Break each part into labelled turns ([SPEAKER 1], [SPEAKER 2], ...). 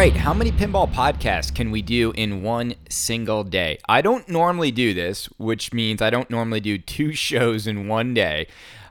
[SPEAKER 1] Right, how many pinball podcasts can we do in one single day? I don't normally do this, which means I don't normally do two shows in one day.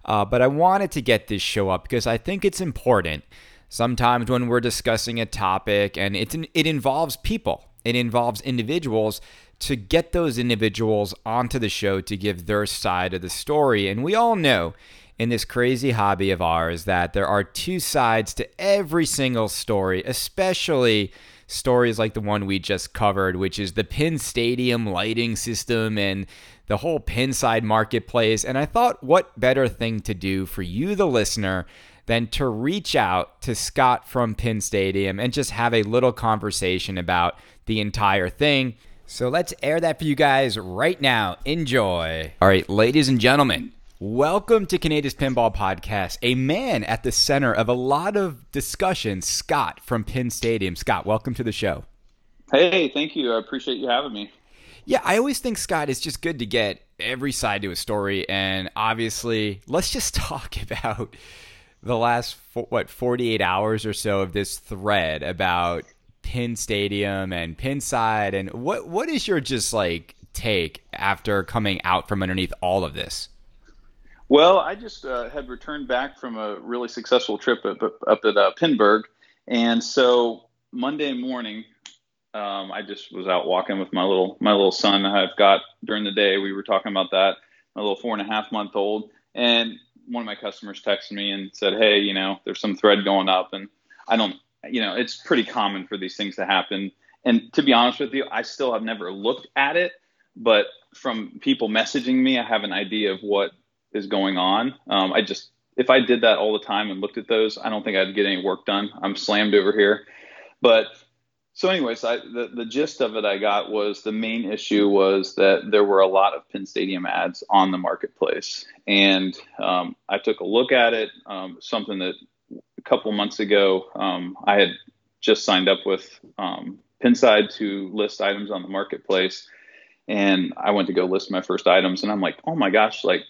[SPEAKER 1] Uh, but I wanted to get this show up because I think it's important. Sometimes when we're discussing a topic and it's it involves people, it involves individuals to get those individuals onto the show to give their side of the story. And we all know in this crazy hobby of ours that there are two sides to every single story, especially stories like the one we just covered, which is the Pin Stadium lighting system and the whole Pinside marketplace. And I thought, what better thing to do for you, the listener, than to reach out to Scott from Pin Stadium and just have a little conversation about the entire thing. So let's air that for you guys right now. Enjoy. All right, ladies and gentlemen, Welcome to Kaneda's Pinball Podcast, a man at the center of a lot of discussion, Scott from Pin Stadium. Scott, welcome to the show.
[SPEAKER 2] Hey, thank you. I appreciate you having me.
[SPEAKER 1] Yeah, I always think, Scott, it's just good to get every side to a story. And obviously, let's just talk about the last, what, 48 hours or so of this thread about Pin Stadium and Pinside. And what what is your just like take after coming out from underneath all of this?
[SPEAKER 2] Well, I just uh, had returned back from a really successful trip up, up at uh, Pinburgh, and so Monday morning, um, I just was out walking with my little my little son. I've got during the day. We were talking about that. My little four and a half month old, and one of my customers texted me and said, "Hey, you know, there's some thread going up," and I don't, you know, it's pretty common for these things to happen. And to be honest with you, I still have never looked at it, but from people messaging me, I have an idea of what is going on. Um, I just if I did that all the time and looked at those, I don't think I'd get any work done. I'm slammed over here. But so, anyways, I, the the gist of it I got was the main issue was that there were a lot of Pin Stadium ads on the marketplace, and um, I took a look at it. Um, something that a couple months ago um, I had just signed up with um, Pinside to list items on the marketplace, and I went to go list my first items, and I'm like, oh my gosh, like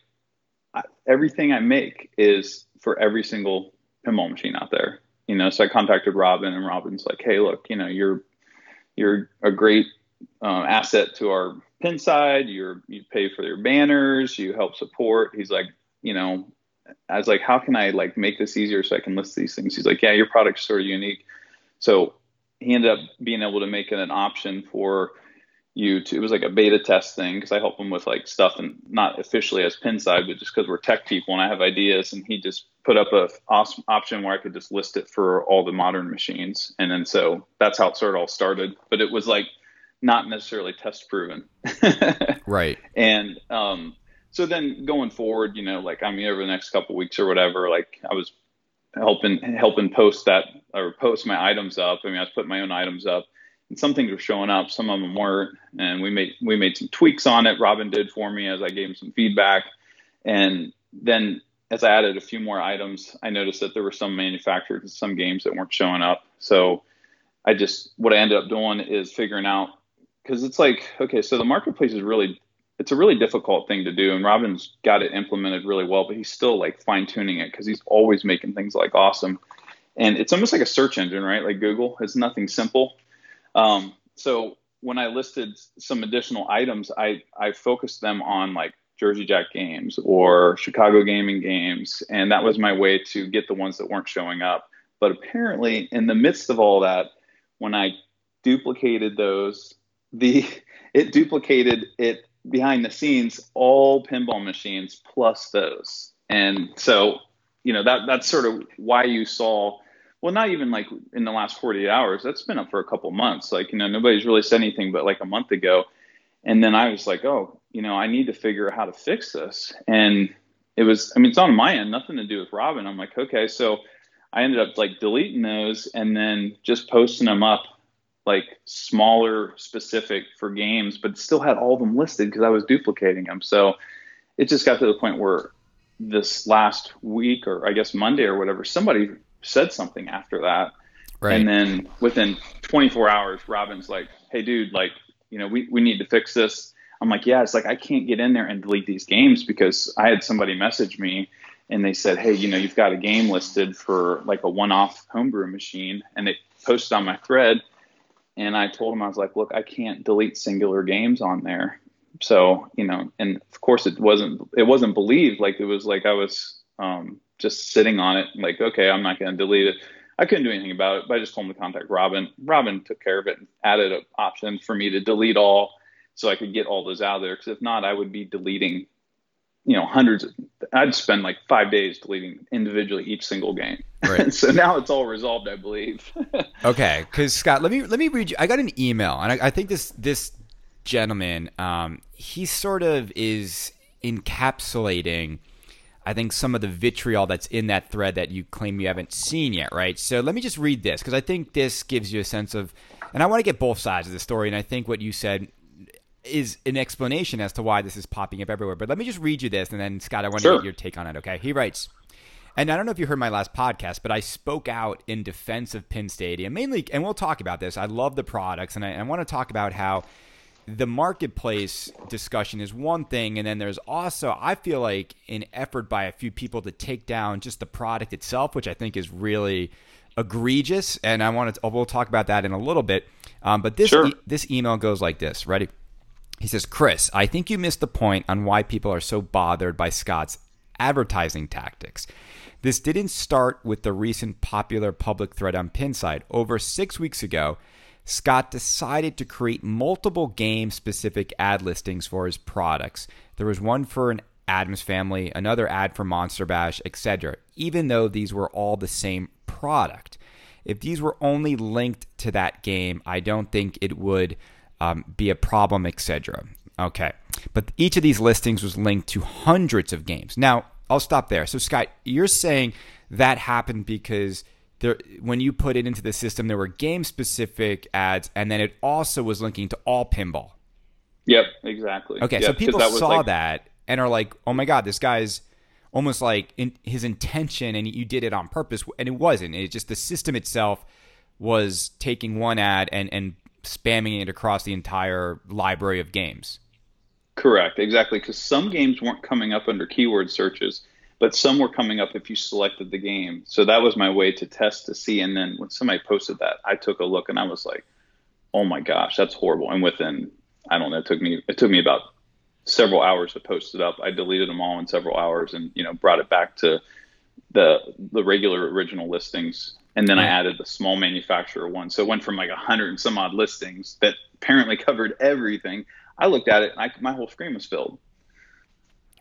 [SPEAKER 2] everything I make is for every single pinball machine out there. You know, so I contacted Robin, and Robin's like, "Hey, look, you know, you're you're a great um, asset to our Pinside. You're you pay for your banners, you help support." He's like, you know, I was like, "How can I like make this easier so I can list these things?" He's like, "Yeah, your product's sort of unique." So he ended up being able to make it an option for you to it was like a beta test thing because I help him with like stuff and not officially as Pinside, but just because we're tech people and I have ideas, and he just put up a awesome option where I could just list it for all the modern machines, and then so that's how it sort of all started. But it was like not necessarily test proven,
[SPEAKER 1] right?
[SPEAKER 2] And um, so then going forward, you know, like I mean, over the next couple weeks or whatever, like I was helping helping post that or post my items up. I mean, I was putting my own items up and some things were showing up, some of them weren't, and we made we made some tweaks on it. Robin did for me as I gave him some feedback, and then as I added a few more items, I noticed that there were some manufacturers some games that weren't showing up. So I just what I ended up doing is figuring out because it's like okay, so the marketplace is really it's a really difficult thing to do, and Robin's got it implemented really well, but he's still like fine tuning it because he's always making things like awesome. And it's almost like a search engine, right? Like Google. It's nothing simple. Um, so when I listed some additional items, I, I focused them on like Jersey Jack games or Chicago gaming games. And that was my way to get the ones that weren't showing up. But apparently, in the midst of all that, when I duplicated those, the it duplicated it behind the scenes all pinball machines plus those. And so, you know, that that's sort of why you saw well, not even like in the last 48 hours. That's been up for a couple months. Like, you know, nobody's really said anything but like a month ago. And then I was like, oh, you know, I need to figure out how to fix this. And it was, I mean, it's on my end, nothing to do with Robin. I'm like, okay. So I ended up like deleting those and then just posting them up like smaller specific for games, but still had all of them listed because I was duplicating them. So it just got to the point where this last week or I guess Monday or whatever, somebody said something after that. Right. And then within 24 hours, Robin's like, "Hey, dude, like, you know, we we need to fix this." I'm like, "Yeah." It's like I can't get in there and delete these games because I had somebody message me and they said, "Hey, you know, you've got a game listed for like a one-off homebrew machine," and they posted on my thread, and I told him I was like, look, I can't delete singular games on there. So you know, and of course it wasn't it wasn't believed. Like it was like I was um, just sitting on it. Like okay, I'm not going to delete it. I couldn't do anything about it, but I just told him to contact Robin. Robin took care of it and added an option for me to delete all so I could get all those out of there. Because if not, I would be deleting, you know, hundreds. Of, I'd spend like five days deleting individually each single game. Right. so now it's all resolved, I believe.
[SPEAKER 1] okay, because Scott, let me let me read you. I got an email, and I, I think this this gentleman, um, he sort of is encapsulating I think some of the vitriol that's in that thread that you claim you haven't seen yet, right? So let me just read this because I think this gives you a sense of, and I want to get both sides of the story. And I think what you said is an explanation as to why this is popping up everywhere. But let me just read you this, and then Scott, I want sure. to get your take on it. Okay, he writes. And I don't know if you heard my last podcast, but I spoke out in defense of Pin Stadium mainly, and we'll talk about this. I love the products, and I, I want to talk about how the marketplace discussion is one thing, and then there's also I feel like an effort by a few people to take down just the product itself, which I think is really egregious. And I want to we'll talk about that in a little bit. Um, but this sure. e- this email goes like this. Ready? He says, Chris, I think you missed the point on why people are so bothered by Scott's advertising tactics. This didn't start with the recent popular public thread on Pinside. Over six weeks ago, Scott decided to create multiple game specific ad listings for his products. There was one for an Addams Family, another ad for Monster Bash, etc., even though these were all the same product. If these were only linked to that game, I don't think it would um, be a problem, etc. Okay. But each of these listings was linked to hundreds of games. Now, I'll stop there. So, Scott, you're saying that happened because there when you put it into the system, there were game specific ads, and then it also was linking to all pinball.
[SPEAKER 2] Yep, exactly.
[SPEAKER 1] Okay,
[SPEAKER 2] yep,
[SPEAKER 1] so people that saw like, that and are like, "Oh my god, this guy's almost like in his intention, and you did it on purpose." And it wasn't. It just the system itself was taking one ad and and spamming it across the entire library of games.
[SPEAKER 2] Correct, exactly. Because some games weren't coming up under keyword searches but some were coming up if you selected the game. So that was my way to test to see. And then when somebody posted that, I took a look and I was like, oh my gosh, that's horrible. And within, I don't know, it took me, it took me about several hours to post it up. I deleted them all in several hours and, you know, brought it back to the, the regular original listings. And then I added the small manufacturer one. So it went from like a hundred and some odd listings that apparently covered everything. I looked at it and I, my whole screen was filled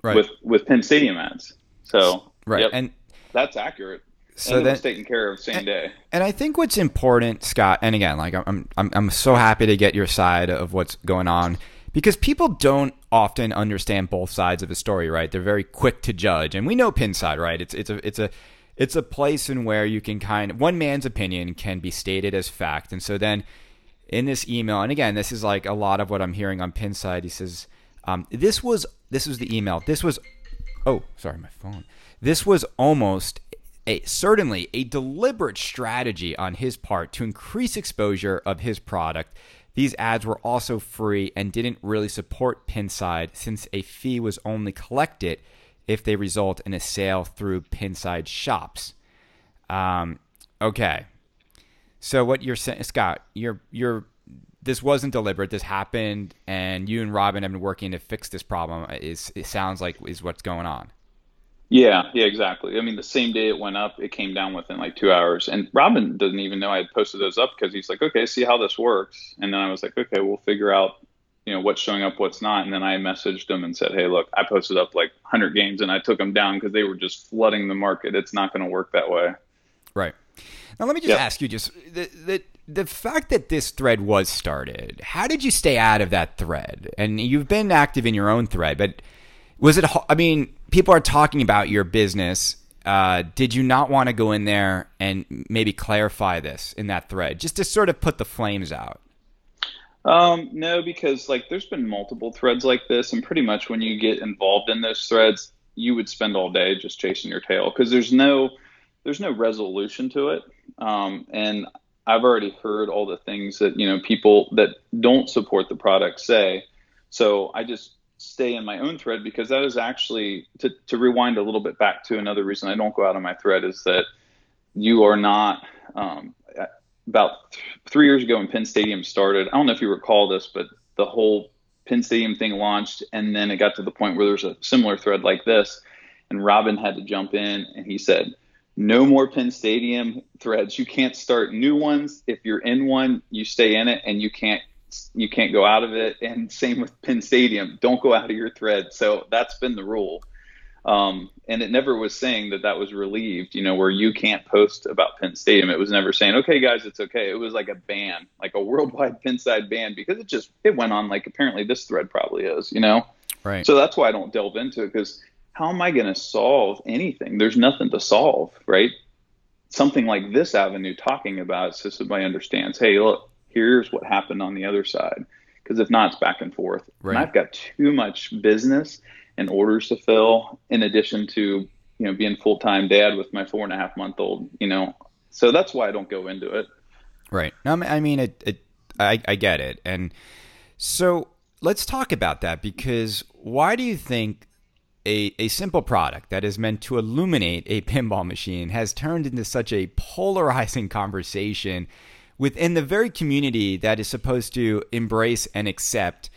[SPEAKER 2] right. with, with Pin Stadium ads. So
[SPEAKER 1] right,
[SPEAKER 2] yep,
[SPEAKER 1] and
[SPEAKER 2] that's accurate. So that's taken care of same day.
[SPEAKER 1] And I think what's important, Scott, and again, like I'm, I'm, I'm so happy to get your side of what's going on because people don't often understand both sides of a story, right? They're very quick to judge, and we know Pinside, right? It's, it's a, it's a, it's a place in where you can kind of one man's opinion can be stated as fact, and so then in this email, and again, this is like a lot of what I'm hearing on Pinside. He says, um, "This was, this was the email. This was Oh, sorry, my phone. This was almost a certainly a deliberate strategy on his part to increase exposure of his product. These ads were also free and didn't really support Pinside since a fee was only collected if they result in a sale through Pinside shops. Um, okay. So what you're saying, Scott, you're you're this wasn't deliberate. This happened, and you and Robin have been working to fix this problem. Is it sounds like is what's going on?
[SPEAKER 2] Yeah, yeah, exactly. I mean, the same day it went up, it came down within like two hours. And Robin doesn't even know I had posted those up because he's like, okay, see how this works. And then I was like, okay, we'll figure out, you know, what's showing up, what's not. And then I messaged him and said, hey, look, I posted up like 100 games and I took them down because they were just flooding the market. It's not going to work that way.
[SPEAKER 1] Now, let me just yep. ask you just the, the, the fact that this thread was started, how did you stay out of that thread? And you've been active in your own thread, but was it, I mean, people are talking about your business. Uh, did you not want to go in there and maybe clarify this in that thread just to sort of put the flames out?
[SPEAKER 2] Um, no, because like there's been multiple threads like this, and pretty much when you get involved in those threads, you would spend all day just chasing your tail because there's no there's no resolution to it. Um, and I've already heard all the things that you know people that don't support the product say. So I just stay in my own thread because that is actually to, to rewind a little bit back to another reason I don't go out on my thread is that you are not um, about th- three years ago when Pin Stadium started. I don't know if you recall this, but the whole Pin Stadium thing launched, and then it got to the point where there's a similar thread like this, and Robin had to jump in, and he said, "No more Pin Stadium threads. You can't start new ones. If you're in one, you stay in it, and you can't." You can't go out of it, and same with Pin Stadium. Don't go out of your thread. So that's been the rule. Um, and it never was saying that that was relieved, you know, where you can't post about Pin Stadium. It was never saying, okay, guys, it's okay. It was like a ban, like a worldwide Pinside ban, because it just it went on like apparently this thread probably is, you know.
[SPEAKER 1] Right.
[SPEAKER 2] So that's why I don't delve into it because how am I going to solve anything? There's nothing to solve, right? Something like this avenue talking about it so somebody understands, hey, look, here's what happened on the other side. Because if not, it's back and forth.
[SPEAKER 1] Right.
[SPEAKER 2] And I've got too much business and orders to fill in addition to you know being full-time dad with my four and a half month old you know so that's why i don't go into it
[SPEAKER 1] right i mean it, it I, I get it and so let's talk about that because why do you think a, a simple product that is meant to illuminate a pinball machine has turned into such a polarizing conversation within the very community that is supposed to embrace and accept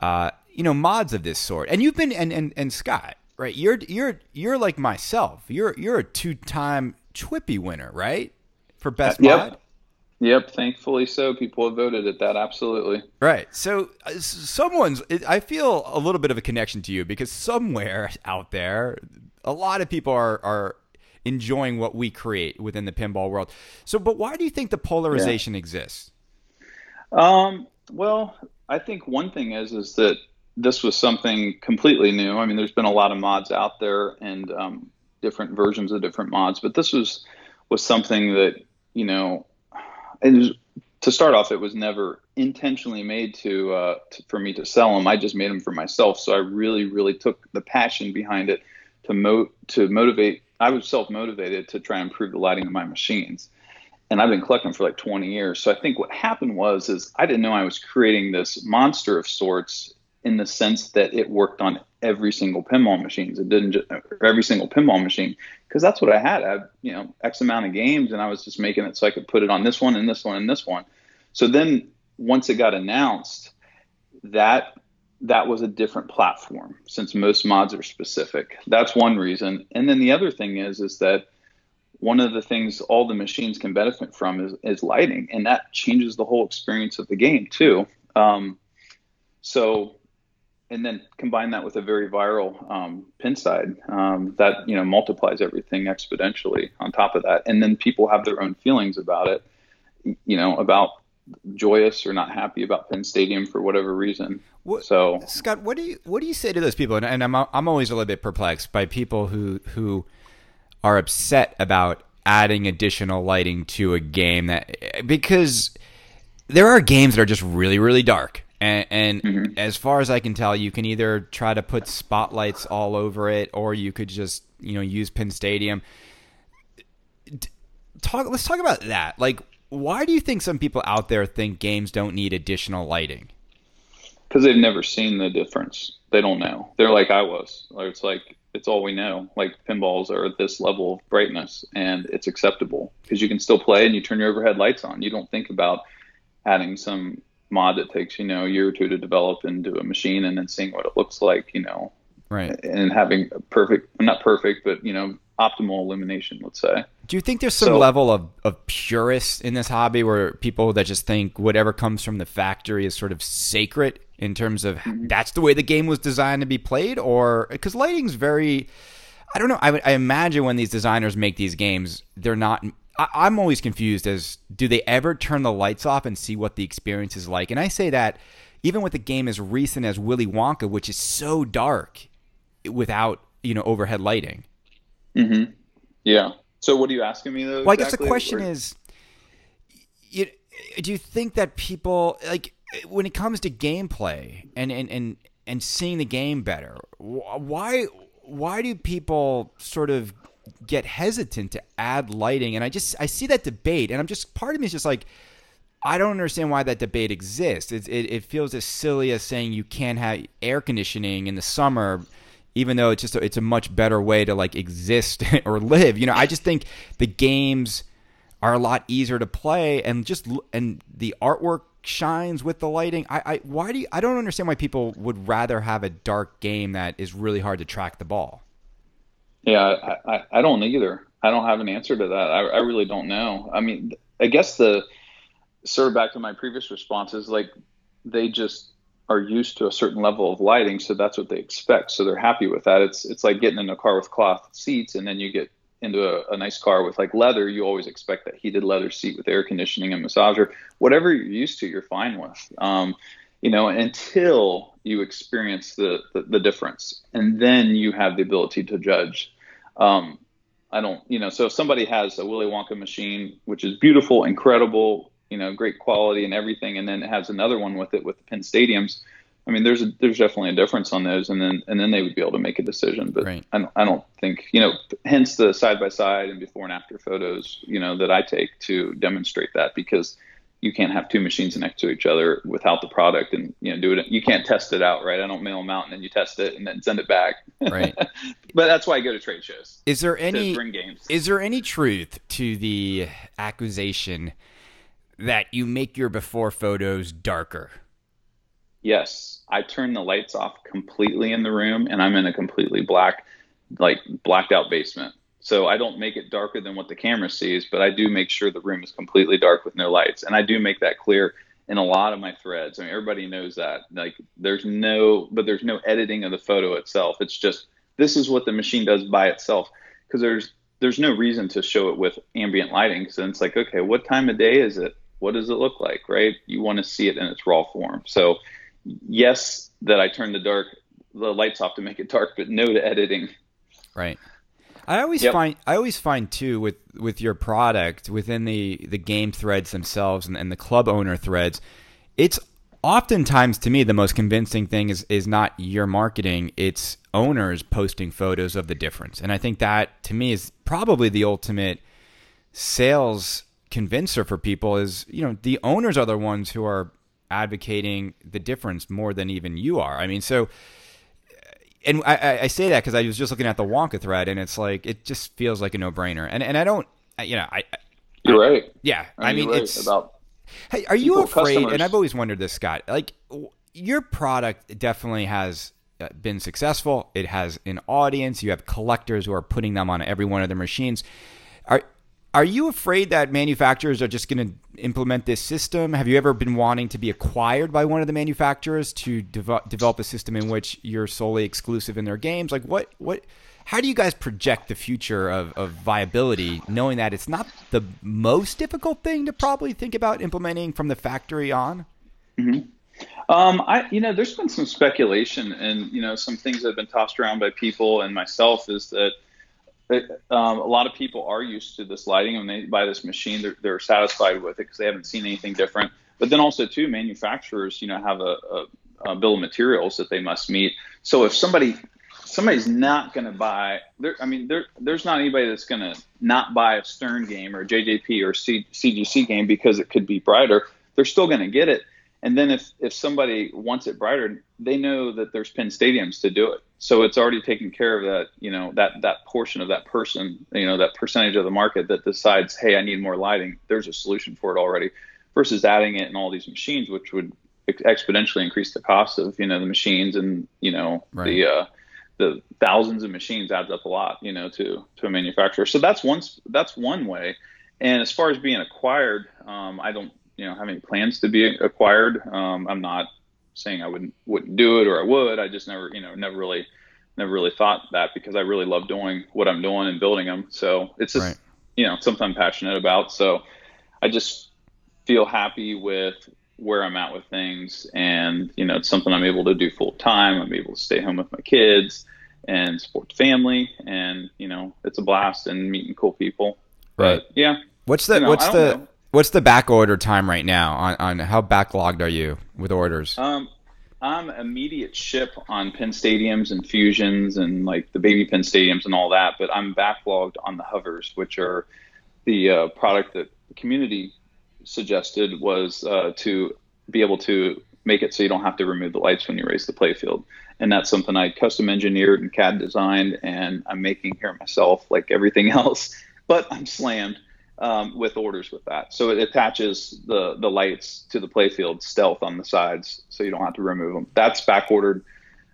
[SPEAKER 1] uh, you know mods of this sort. And you've been and and, and Scott, right? You're you're you're like myself. You're you're a two time TWIPY winner, right? For best
[SPEAKER 2] yep.
[SPEAKER 1] mod.
[SPEAKER 2] Yep, thankfully so. People have voted at that, absolutely.
[SPEAKER 1] Right. So, uh, someone's, I feel a little bit of a connection to you because somewhere out there, a lot of people are, are enjoying what we create within the pinball world. So, but why do you think the polarization yeah. exists?
[SPEAKER 2] Um, well, I think one thing is, is that this was something completely new. I mean, there's been a lot of mods out there and um, different versions of different mods, but this was was something that you know, was, to start off, it was never intentionally made to, uh, to, for me to sell them. I just made them for myself. So I really, really took the passion behind it to mo to motivate. I was self motivated to try and improve the lighting of my machines and I've been collecting for like 20 years. So I think what happened was is I didn't know I was creating this monster of sorts in the sense that it worked on every single pinball machines. It didn't just every single pinball machine because that's what I had. I had you know X amount of games, and I was just making it so I could put it on this one and this one and this one. So then once it got announced, that that was a different platform since most mods are specific. That's one reason. And then the other thing is is that one of the things all the machines can benefit from is, is lighting, and that changes the whole experience of the game too. Um, so and then combine that with a very viral um, Pinside um, that you know multiplies everything exponentially on top of that and then people have their own feelings about it you know about joyous or not happy about Pin Stadium for whatever reason.
[SPEAKER 1] What,
[SPEAKER 2] so
[SPEAKER 1] Scott, what do you what do you say to those people? And, and, I'm I'm always a little bit perplexed by people who who are upset about adding additional lighting to a game that because there are games that are just really really dark and, and mm-hmm. as far as I can tell, you can either try to put spotlights all over it, or you could just you know use Pin Stadium. Talk. Let's talk about that. Like, why do you think some people out there think games don't need additional lighting?
[SPEAKER 2] Because they've never seen the difference. They don't know. They're like I was. It's like it's all we know. Like pinballs are at this level of brightness, and it's acceptable because you can still play and you turn your overhead lights on. You don't think about adding some mod that takes you know a year or two to develop into a machine and then seeing what it looks like you know
[SPEAKER 1] right.
[SPEAKER 2] and having perfect not perfect but you know optimal illumination let's say.
[SPEAKER 1] Do you think there's some so, level of, of purists in this hobby where people that just think whatever comes from the factory is sort of sacred in terms of mm-hmm. that's the way the game was designed to be played? Or because lighting's very i don't know I, I imagine when these designers make these games they're not I, am always confused as do they ever turn the lights off and see what the experience is like? And I say that even with a game as recent as Willy Wonka, which is so dark without you know overhead lighting.
[SPEAKER 2] Mm-hmm. Yeah. So what are you asking me though?
[SPEAKER 1] Well, exactly? I guess the question or? is, you, do you think that people like when it comes to gameplay and and and and seeing the game better, why why do people sort of get hesitant to add lighting and i just i see that debate and i'm just part of me is just like i don't understand why that debate exists it, it, it feels as silly as saying you can't have air conditioning in the summer even though it's just a, it's a much better way to like exist or live you know i just think the games are a lot easier to play and just and the artwork shines with the lighting. I, I why do you, I don't understand why people would rather have a dark game that is really hard to track the ball.
[SPEAKER 2] Yeah, I, I don't either. I don't have an answer to that. I, I really don't know. I mean, I guess the sort of back to my previous responses, like they just are used to a certain level of lighting, so that's what they expect. So they're happy with that. It's it's like getting in a car with cloth seats, and then you get into a, a, nice car with like leather, you always expect that heated leather seat with air conditioning and massager. Whatever you're used to, you're fine with. Um, you know, until you experience the, the, the difference, and then you have the ability to judge. Um, I don't, you know, so if somebody has a Willy Wonka machine, which is beautiful, incredible, you know, great quality and everything, and then it has another one with it with the Pin Stadiums. I mean, there's a, there's definitely a difference on those, and then and then they would be able to make a decision. But right. I, don't, I don't think you know. Hence the side by side and before and after photos, you know, that I take to demonstrate that because you can't have two machines next to each other without the product and you know do it. You can't test it out, right? I don't mail them out and then you test it and then send it back.
[SPEAKER 1] Right.
[SPEAKER 2] but that's why I go to trade shows.
[SPEAKER 1] Is there any bring games? Is there any truth to the accusation that you make your before photos darker?
[SPEAKER 2] Yes, I turn the lights off completely in the room and I'm in a completely black, like blacked out basement. So I don't make it darker than what the camera sees, but I do make sure the room is completely dark with no lights. And I do make that clear in a lot of my threads. I mean, everybody knows that. Like, there's no, but there's no editing of the photo itself. It's just this is what the machine does by itself because there's there's no reason to show it with ambient lighting. because it's like, okay, what time of day is it? What does it look like, right? You want to see it in its raw form. So yes, that I turn the dark the lights off to make it dark, but no to editing.
[SPEAKER 1] Right. I always yep. find I always find too with with your product within the the game threads themselves and, and the club owner threads, it's oftentimes to me the most convincing thing is is not your marketing, it's owners posting photos of the difference. And I think that to me is probably the ultimate sales convincer for people is, you know, the owners are the ones who are advocating the difference more than even you are. I mean, so, and I, I say that because I was just looking at the Wonka thread, and it's like it just feels like a no brainer. And and I don't, you know, I.
[SPEAKER 2] You're I, right.
[SPEAKER 1] Yeah, I, mean, right it's about. Hey, are you afraid? Customers. And I've always wondered this, Scott. Like, your product definitely has uh, been successful. It has an audience. You have collectors who are putting them on every one of their machines. Are are you afraid that manufacturers are just going to implement this system? Have you ever been wanting to be acquired by one of the manufacturers to de- develop a system in which you're solely exclusive in their games? Like what what how do you guys project the future of, of viability knowing that it's not the most difficult thing to probably think about implementing from the factory on?
[SPEAKER 2] Mm-hmm. Um, I, you know, there's been some speculation and, you know, some things that have been tossed around by people and myself is that um, a lot of people are used to this lighting. When they buy this machine, they're, they're satisfied with it because they haven't seen anything different. But then also too, manufacturers, you know, have a, a, a bill of materials that they must meet. So if somebody somebody's not going to buy, there, I mean, there, there's not anybody that's going to not buy a Stern game or JJP or C, CGC game because it could be brighter. They're still going to get it. And then if if somebody wants it brighter, they know that there's Pin Stadiums to do it. So it's already taken care of that, you know, that that portion of that person, you know, that percentage of the market that decides, hey, I need more lighting. There's a solution for it already, versus adding it in all these machines, which would exponentially increase the cost of you know the machines and you know right. the uh, the thousands of machines adds up a lot, you know, to to a manufacturer. So that's one that's one way. And as far as being acquired, um, I don't you know have any plans to be acquired. Um, I'm not saying I wouldn't wouldn't do it or I would. I just never you know never really never really thought that because I really love doing what I'm doing and building them. So it's just right. you know something I'm passionate about. So I just feel happy with where I'm at with things, and you know it's something I'm able to do full time. I'm able to stay home with my kids and support the family, and you know it's a blast and meeting cool people. Right. But, yeah.
[SPEAKER 1] What's the you know, what's the know. What's the back order time right now? On, on how backlogged are you with orders?
[SPEAKER 2] Um, I'm immediate ship on Pin Stadiums and fusions and like the baby Pin Stadiums and all that, but I'm backlogged on the hovers, which are the uh, product that the community suggested was uh, to be able to make it so you don't have to remove the lights when you raise the playfield. And that's something I custom engineered and CAD designed, and I'm making here myself, like everything else. But I'm slammed um, with orders with that. So it attaches the the lights to the playfield stealth on the sides, so you don't have to remove them. That's back ordered.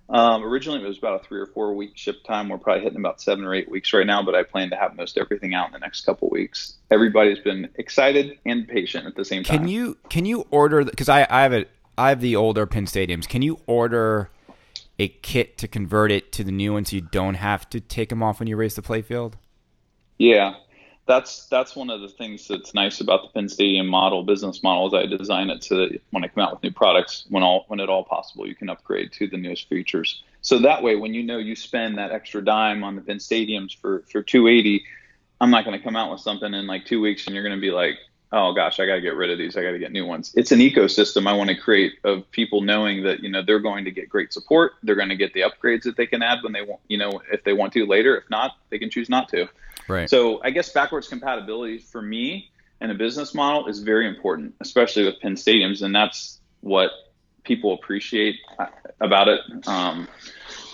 [SPEAKER 2] Um, originally, it was about a three or four week ship time. We're probably hitting about seven or eight weeks right now, but I plan to have most everything out in the next couple weeks. Everybody's been excited and patient at the same time.
[SPEAKER 1] Can you can you order because I I have it I have the older pin stadiums. Can you order a kit to convert it to the new one so you don't have to take them off when you race the playfield?
[SPEAKER 2] Yeah, that's that's one of the things that's nice about the Pin Stadium model, business model, is I design it so that when I come out with new products, when all when at all possible, you can upgrade to the newest features. So that way, when you know you spend that extra dime on the Pin Stadiums for for 280, I'm not going to come out with something in like two weeks and you're going to be like, oh gosh, I got to get rid of these. I got to get new ones. It's an ecosystem I want to create of people knowing that you know they're going to get great support. They're going to get the upgrades that they can add when they want, you know, if they want to later. If not, they can choose not to.
[SPEAKER 1] Right.
[SPEAKER 2] So I guess backwards compatibility for me and a business model is very important, especially with Pin Stadiums, and that's what people appreciate about it. Um,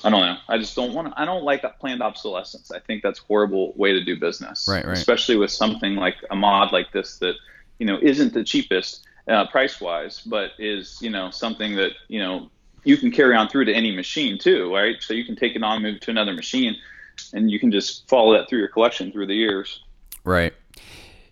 [SPEAKER 2] I don't know. I just don't want. To. I don't like that planned obsolescence. I think that's a horrible way to do business.
[SPEAKER 1] Right, right.
[SPEAKER 2] Especially with something like a mod like this that you know isn't the cheapest uh, price wise, but is you know something that you know you can carry on through to any machine too, right? So you can take it on, move to another machine, and you can just follow that through your collection through the years.
[SPEAKER 1] Right.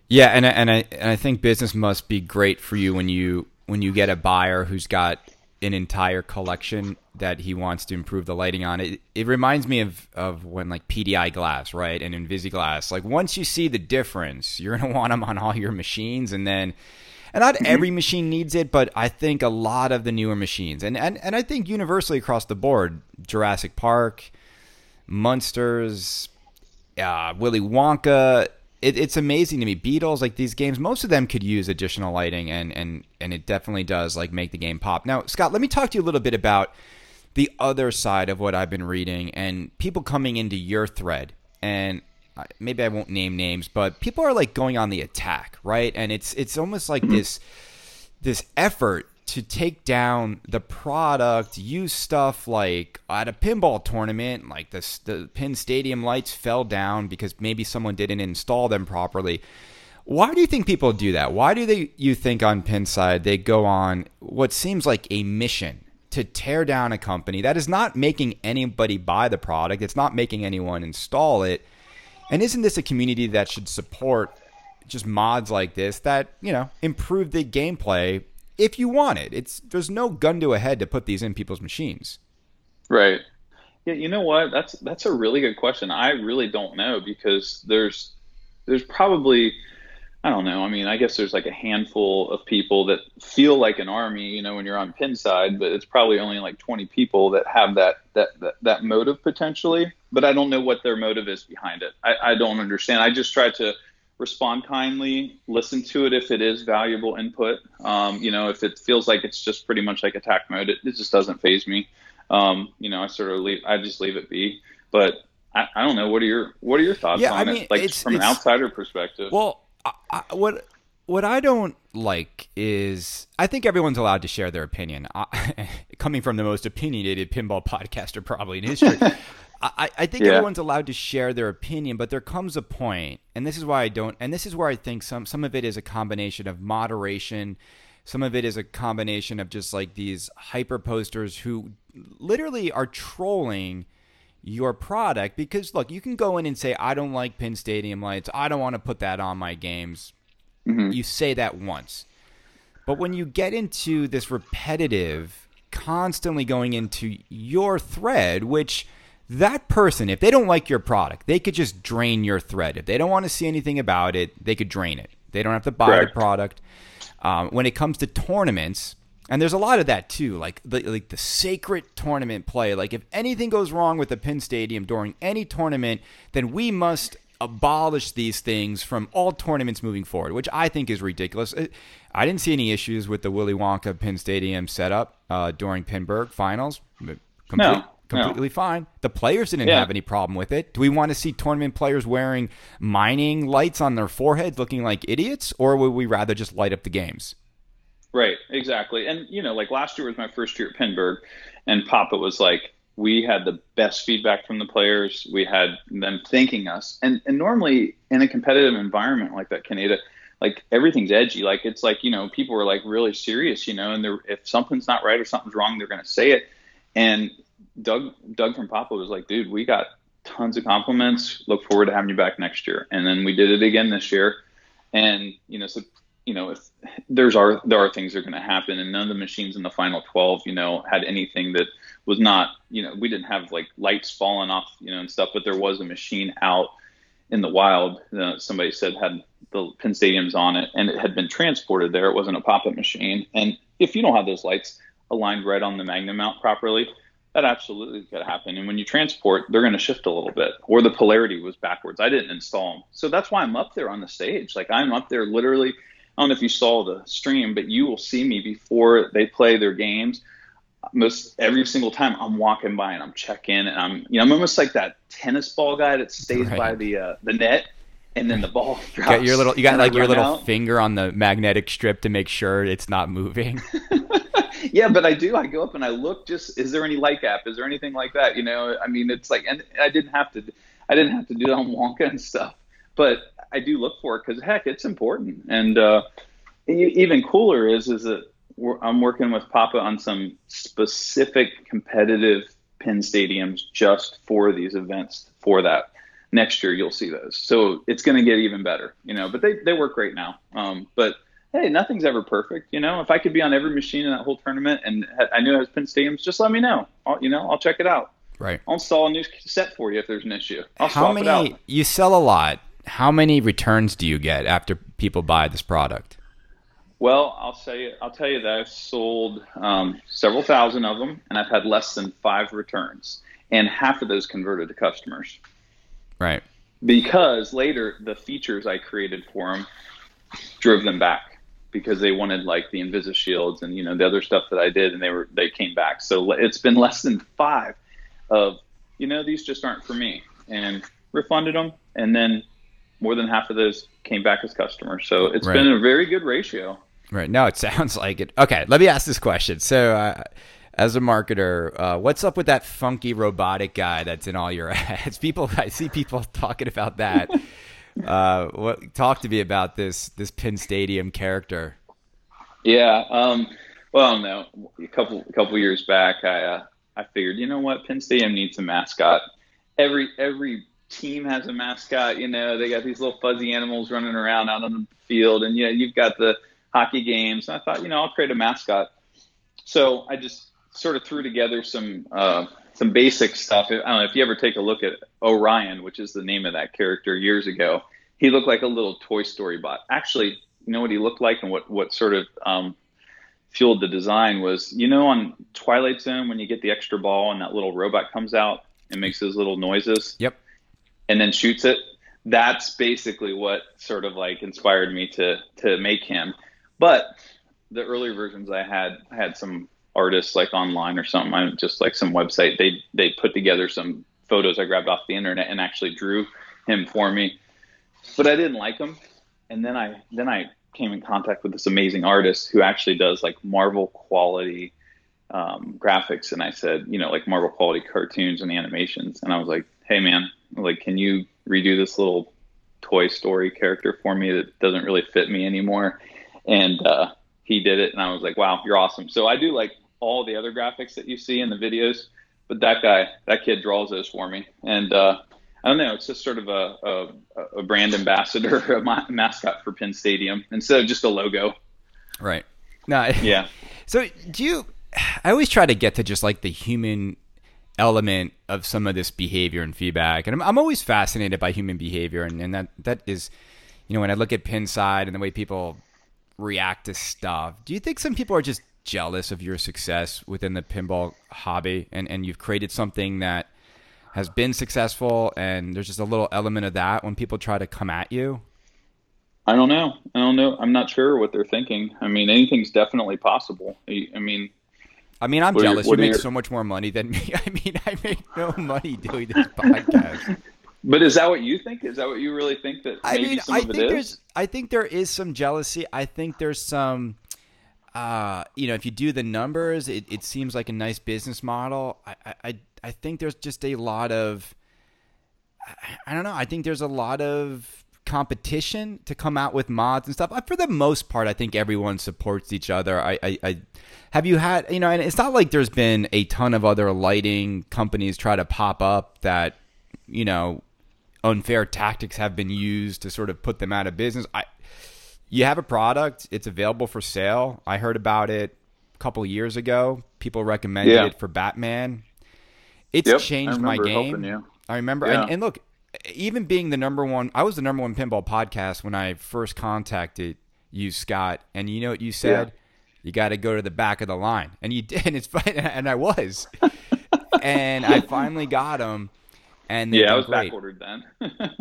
[SPEAKER 1] Yeah, and I, and I and I think business must be great for you when you when you get a buyer who's got an entire collection that he wants to improve the lighting on. It it reminds me of of when like PDI glass, right, and Invisiglass. Like once you see the difference, you're gonna want them on all your machines, and then. And not every machine needs it, but I think a lot of the newer machines, and, and, and I think universally across the board, Jurassic Park, Munsters, uh, Willy Wonka. It, it's amazing to me. Beatles, like these games, most of them could use additional lighting, and and and it definitely does like make the game pop. Now, Scott, let me talk to you a little bit about the other side of what I've been reading and people coming into your thread. And uh, maybe I won't name names, but people are like going on the attack, right? And it's it's almost like mm-hmm. this this effort to take down the product, use stuff like at a pinball tournament, like the, the pin stadium lights fell down because maybe someone didn't install them properly. Why do you think people do that? Why do they you think on Pinside they go on what seems like a mission to tear down a company that is not making anybody buy the product, it's not making anyone install it. And isn't this a community that should support just mods like this that, you know, improve the gameplay if you want it. It's there's no gun to a head to put these in people's machines.
[SPEAKER 2] Right. Yeah, you know what? That's that's a really good question. I really don't know because there's there's probably I don't know. I mean, I guess there's like a handful of people that feel like an army, you know, when you're on Pinside, but it's probably only like 20 people that have that that that, that motive potentially. But I don't know what their motive is behind it. I, I don't understand. I just try to respond kindly, listen to it if it is valuable input. Um, you know, if it feels like it's just pretty much like attack mode, it, it just doesn't phase me. Um, you know, I sort of leave, I just leave it be. But I, I don't know. What are your What are your thoughts
[SPEAKER 1] yeah,
[SPEAKER 2] on
[SPEAKER 1] I mean,
[SPEAKER 2] it? Like
[SPEAKER 1] it's,
[SPEAKER 2] from
[SPEAKER 1] it's,
[SPEAKER 2] an outsider perspective.
[SPEAKER 1] Well, I, I, what what I don't like is I think everyone's allowed to share their opinion. Coming from the most opinionated pinball podcaster probably in history. I, I think yeah. everyone's allowed to share their opinion, but there comes a point, and this is why I don't, and this is where I think some some of it is a combination of moderation, some of it is a combination of just like these hyper posters who literally are trolling your product because look, you can go in and say I don't like pin stadium lights, I don't want to put that on my games. Mm-hmm. You say that once. But when you get into this repetitive, constantly going into your thread, which that person, if they don't like your product, they could just drain your thread. If they don't want to see anything about it, they could drain it. They don't have to buy Correct. the product. Um, when it comes to tournaments, and there's a lot of that too, like the, like the sacred tournament play. Like if anything goes wrong with the Pin Stadium during any tournament, then we must abolish these things from all tournaments moving forward, which I think is ridiculous. I didn't see any issues with the Willy Wonka Pin Stadium setup uh, during Pinburgh finals. Complete,
[SPEAKER 2] no
[SPEAKER 1] completely no. fine. The players didn't yeah. have any problem with it. Do we want to see tournament players wearing mining lights on their foreheads looking like idiots, or would we rather just light up the games?
[SPEAKER 2] Right, exactly. And, you know, like last year was my first year at Pinburgh, and Papa was like, we had the best feedback from the players. We had them thanking us. And and normally in a competitive environment like that, Kaneda, like everything's edgy. Like it's like, you know, people are like really serious, you know, and they're if something's not right or something's wrong, they're gonna say it. And Doug Doug from Papa was like, dude, we got tons of compliments. Look forward to having you back next year. And then we did it again this year. And, you know, so you know, if there's are there are things that are going to happen, and none of the machines in the final 12, you know, had anything that was not, you know, we didn't have like lights falling off, you know, and stuff, but there was a machine out in the wild. Uh, somebody said had the Pin Stadiums on it, and it had been transported there. It wasn't a pop-up machine, and if you don't have those lights aligned right on the Magnum mount properly, that absolutely could happen. And when you transport, they're going to shift a little bit, or the polarity was backwards. I didn't install them, so that's why I'm up there on the stage. Like I'm up there literally I don't know if you saw the stream, but you will see me before they play their games. Most every single time I'm walking by and I'm checking and I'm you know I'm almost like that tennis ball guy that stays right. by the uh, the net and then the ball drops.
[SPEAKER 1] Got your little you got like your little out. finger on the magnetic strip to make sure it's not moving.
[SPEAKER 2] yeah, but I do. I go up and I look. Just is there any light gap? Is there anything like that? You know, I mean, it's like, and I didn't have to. I didn't have to do that on Wonka and stuff. But I do look for it because heck, it's important. And uh, even cooler is is that I'm working with Papa on some specific competitive Pin stadiums just for these events. For that, next year you'll see those. So it's going to get even better, you know. But they they work great now. Um, but hey, nothing's ever perfect, you know. If I could be on every machine in that whole tournament and I knew it was Pin stadiums, just let me know. I'll, you know, I'll check it out.
[SPEAKER 1] Right.
[SPEAKER 2] I'll install a new set for you if there's an issue. I'll
[SPEAKER 1] How many? You sell a lot how many returns do you get after people buy this product?
[SPEAKER 2] Well, I'll say I'll tell you that I've sold um, several thousand of them, and I've had less than five returns, and half of those converted to customers.
[SPEAKER 1] Right.
[SPEAKER 2] Because later the features I created for them drove them back because they wanted like the Invisi shields and you know the other stuff that I did, and they were they came back. So it's been less than five of you know these just aren't for me, and refunded them, and then more than half of those came back as customers. So it's right. been a very good ratio.
[SPEAKER 1] Right. No, it sounds like it. Okay, let me ask this question. So, uh, as a marketer, uh, what's up with that funky robotic guy that's in all your ads? People, I see people talking about that. Uh, what talk to me about this this Pin Stadium character?
[SPEAKER 2] Yeah. Um, well, no. A couple a couple years back, I uh, I figured, you know what, Pin Stadium needs a mascot. Every every team has a mascot. You know, they got these little fuzzy animals running around out on the field, and you know, you've got the hockey games. And I thought, you know, I'll create a mascot. So I just sort of threw together some uh, some basic stuff. I don't know if you ever take a look at Orion, which is the name of that character years ago. He looked like a little Toy Story bot. Actually, you know what he looked like, and what what sort of um, fueled the design was, you know, on Twilight Zone when you get the extra ball and that little robot comes out and makes those little noises.
[SPEAKER 1] Yep
[SPEAKER 2] and then shoots it. That's basically what sort of like inspired me to to make him. But the earlier versions I had I had some artists like online or something, I just like some website. They they put together some photos I grabbed off the internet and actually drew him for me. But I didn't like him. And then I then I came in contact with this amazing artist who actually does like Marvel quality um, graphics. And I said, you know, like Marvel quality cartoons and animations. And I was like, hey man, like, can you redo this little Toy Story character for me that doesn't really fit me anymore? And uh, he did it, and I was like, wow, you're awesome. So I do like all the other graphics that you see in the videos, but that guy, that kid draws those for me, and uh, I don't know. It's just sort of a, a, a brand ambassador, a mascot for Pin Stadium instead of just a logo.
[SPEAKER 1] Right. No.
[SPEAKER 2] Yeah.
[SPEAKER 1] So do you? I always try to get to just like the human element of some of this behavior and feedback. And I'm, I'm always fascinated by human behavior, and, and that that is, you know, when I look at Pinside and the way people react to stuff. Do you think some people are just jealous of your success within the pinball hobby, and and you've created something that has been successful, and there's just a little element of that when people try to come at you?
[SPEAKER 2] I don't know. I don't know. I'm not sure what they're thinking. I mean, anything's definitely possible. I mean,
[SPEAKER 1] I mean, I'm what jealous. You, you make your... so much more money than me. I mean, I make no money doing this podcast.
[SPEAKER 2] But is that what you think? Is that what you really think that? I mean, I
[SPEAKER 1] think there's. I think there is some jealousy. I think there's some. Uh, you know, if you do the numbers, it, it seems like a nice business model. I, I, I think there's just a lot of I don't know. I think there's a lot of competition to come out with mods and stuff. For the most part, I think everyone supports each other. I, I, I have you had you know, and it's not like there's been a ton of other lighting companies try to pop up that you know unfair tactics have been used to sort of put them out of business. I you have a product, it's available for sale. I heard about it a couple years ago. People recommended yeah. it for Batman. It's yep, changed my game. I remember, and, and look, even being the number one, I was the number one pinball podcast when I first contacted you, Scott. And you know what you said? Yeah. You got to go to the back of the line, and you did. And it's fine, and I was, and I finally got them. And
[SPEAKER 2] yeah, I was back ordered then.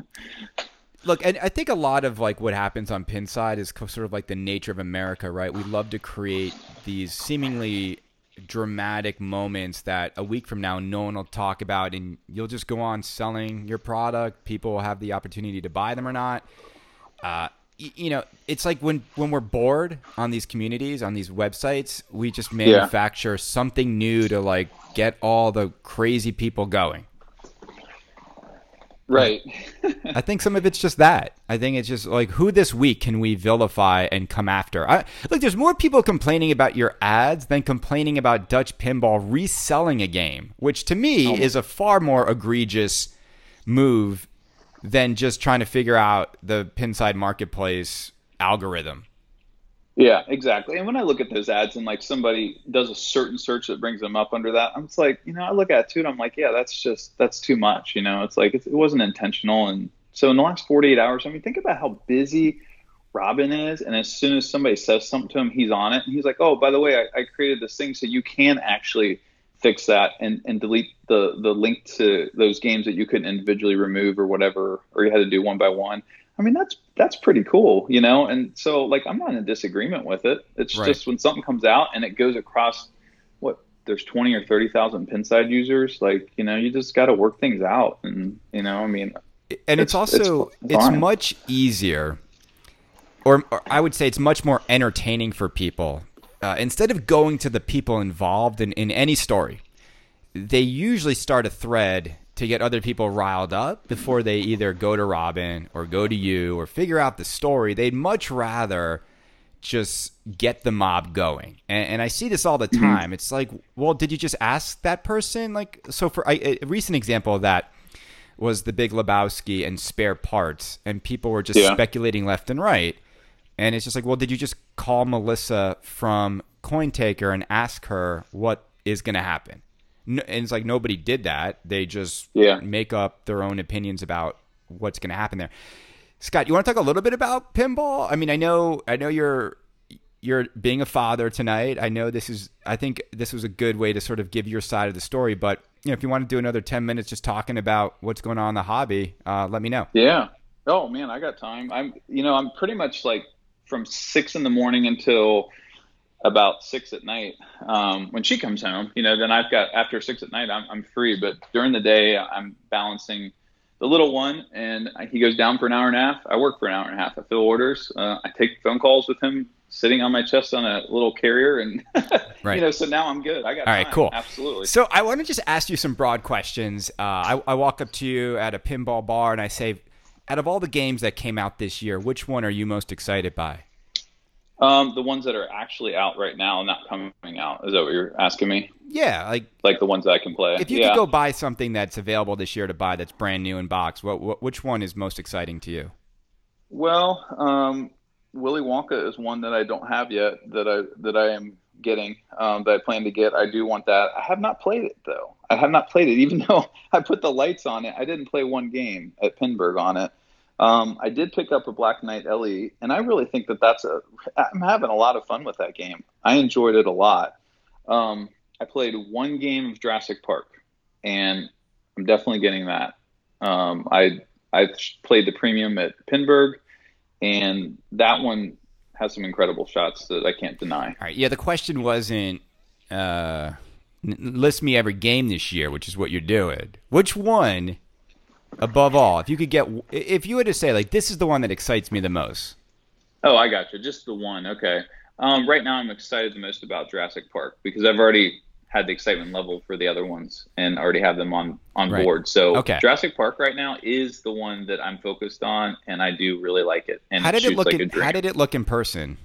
[SPEAKER 1] Look, and I think a lot of like what happens on Pinside is sort of like the nature of America, right? We love to create these seemingly dramatic moments that a week from now no one will talk about and you'll just go on selling your product people will have the opportunity to buy them or not uh, you know it's like when when we're bored on these communities on these websites we just manufacture yeah. something new to like get all the crazy people going
[SPEAKER 2] Right.
[SPEAKER 1] I think some of it's just that. I think it's just like who this week can we vilify and come after? I, look, there's more people complaining about your ads than complaining about Dutch Pinball reselling a game, which to me oh. is a far more egregious move than just trying to figure out the Pinside marketplace algorithm.
[SPEAKER 2] Yeah, exactly. And when I look at those ads and like somebody does a certain search that brings them up under that, I'm just like, you know, I look at it too and I'm like, yeah, that's just that's too much. You know, it's like it wasn't intentional. And so in the last 48 hours, I mean, think about how busy Robin is, and as soon as somebody says something to him, he's on it, and he's like, oh, by the way, I, I created this thing so you can actually fix that and, and delete the the link to those games that you couldn't individually remove or whatever, or you had to do one by one. I mean, that's that's pretty cool, you know. And so, like, I'm not in disagreement with it. It's right. just when something comes out and it goes across what there's 20 or 30 thousand Pinside users, like, you know, you just got to work things out, and you know, I mean,
[SPEAKER 1] and it's, it's also it's, it's, much easier, or, or, I would say it's much more entertaining for people. Uh, instead of going to the people involved in, in any story, they usually start a thread to get other people riled up before they either go to Robin or go to you or figure out the story. They'd much rather just get the mob going. And, and I see this all the mm-hmm. time. It's like, well, did you just ask that person? Like, so for I, a recent example of that was the Big Lebowski and spare parts, and people were just yeah. speculating left and right. And it's just like, well, did you just call Melissa from CoinTaker and ask her what is going to happen? And it's like nobody did that. They just
[SPEAKER 2] yeah.
[SPEAKER 1] make up their own opinions about what's going to happen there. Scott, you want to talk a little bit about pinball? I mean, I know, I know you're you're being a father tonight. I know this is. I think this was a good way to sort of give your side of the story. But you know, if you want to do another ten minutes just talking about what's going on in the hobby, uh, let me know.
[SPEAKER 2] Yeah. Oh man, I got time. I'm. You know, I'm pretty much like from six in the morning until about six at night um, when she comes home you know then i've got after six at night I'm, I'm free. But during the day i'm balancing the little one and he goes down for an hour and a half. I work for an hour and a half. I fill orders. Uh, i take phone calls with him sitting on my chest on a little carrier and right. you know so now i'm good. I got
[SPEAKER 1] all
[SPEAKER 2] right
[SPEAKER 1] time. cool.
[SPEAKER 2] Absolutely.
[SPEAKER 1] So i want to just ask you some broad questions. Uh, I, I walk up to you at a pinball bar and i say out of all the games that came out this year which one are you most excited by
[SPEAKER 2] um, the ones that are actually out right now, and not coming out. Is that what you're asking me?
[SPEAKER 1] Yeah, like
[SPEAKER 2] like the ones that I can play.
[SPEAKER 1] If you
[SPEAKER 2] yeah.
[SPEAKER 1] could go buy something that's available this year to buy that's brand new in box, what, what which one is most exciting to you?
[SPEAKER 2] Well, um, Willy Wonka is one that I don't have yet that I that I am getting um, that I plan to get. I do want that. I have not played it though. I have not played it, even though I put the lights on it. I didn't play one game at Pinburgh on it. Um, I did pick up a Black Knight LE, and I really think that that's a. I'm having a lot of fun with that game. I enjoyed it a lot. Um, I played one game of Jurassic Park, and I'm definitely getting that. Um, I I played the premium at Pinburgh, and that one has some incredible shots that I can't deny.
[SPEAKER 1] All right, yeah. The question wasn't uh, list me every game this year, which is what you're doing. Which one above all, if you could get, if you were to say like, this is the one that excites me the most.
[SPEAKER 2] Oh, I got you. Just the one. Okay. Um, right now, I'm excited the most about Jurassic Park because I've already had the excitement level for the other ones and already have them on on
[SPEAKER 1] Right.
[SPEAKER 2] board. So
[SPEAKER 1] Okay.
[SPEAKER 2] Jurassic Park right now is the one that I'm focused on, and I do really like it. And
[SPEAKER 1] How did it
[SPEAKER 2] shoots
[SPEAKER 1] look?
[SPEAKER 2] like
[SPEAKER 1] in, how did it look in person?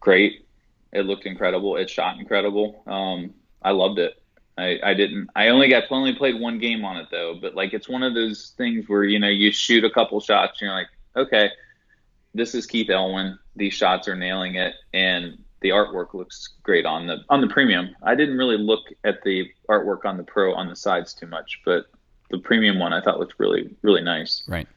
[SPEAKER 2] Great. It looked incredible. It shot incredible. Um, I loved it. I, I didn't. I only got only played one game on it though. But like, it's one of those things where you know you shoot a couple shots, and you're like, okay, this is Keith Elwin. These shots are nailing it, and the artwork looks great on the on the premium. I didn't really look at the artwork on the pro on the sides too much, but the premium one I thought looked really really nice.
[SPEAKER 1] Right.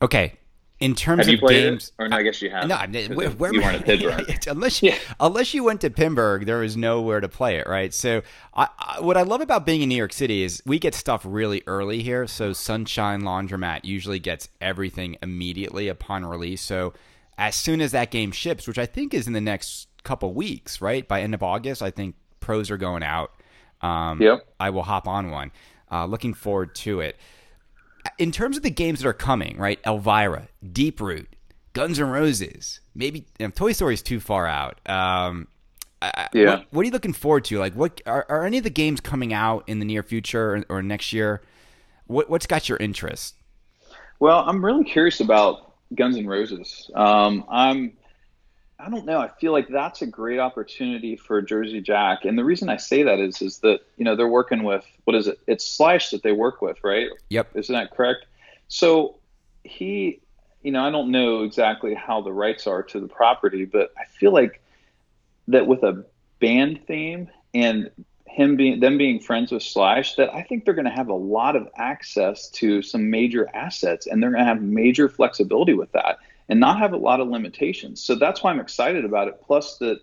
[SPEAKER 1] Okay. In terms
[SPEAKER 2] Have you
[SPEAKER 1] of
[SPEAKER 2] played
[SPEAKER 1] games,
[SPEAKER 2] it? Or no, I guess you have.
[SPEAKER 1] No, I. Where, where,
[SPEAKER 2] you weren't at Pittsburgh.
[SPEAKER 1] Unless you,
[SPEAKER 2] Yeah.
[SPEAKER 1] unless you went to Pinburgh, there was nowhere to play it, right? So, I, I, what I love about being in New York City is we get stuff really early here. So, Sunshine Laundromat usually gets everything immediately upon release. So, as soon as that game ships, which I think is in the next couple weeks, right? By end of August, I think pros are going out. Um,
[SPEAKER 2] Yep.
[SPEAKER 1] I will hop on one. Uh, looking forward to it. In terms of the games that are coming, right? Elvira, Deep Root, Guns N' Roses, maybe you know, Toy Story is too far out. Um, I-
[SPEAKER 2] Yeah.
[SPEAKER 1] What, what are you looking forward to? Like, what are, are any of the games coming out in the near future or, or next year? What, what's got your interest?
[SPEAKER 2] Well, I'm really curious about Guns N' Roses. Um, I'm, I don't know. I feel like that's a great opportunity for Jersey Jack, and the reason I say that is, is that you know they're working with what is it? It's Slash that they work with, right?
[SPEAKER 1] Yep.
[SPEAKER 2] Isn't that correct? So he, you know, I don't know exactly how the rights are to the property, but I feel like that with a band theme and him being them being friends with Slash, that I think they're going to have a lot of access to some major assets, and they're going to have major flexibility with that, and not have a lot of limitations. So that's why I'm excited about it. Plus that,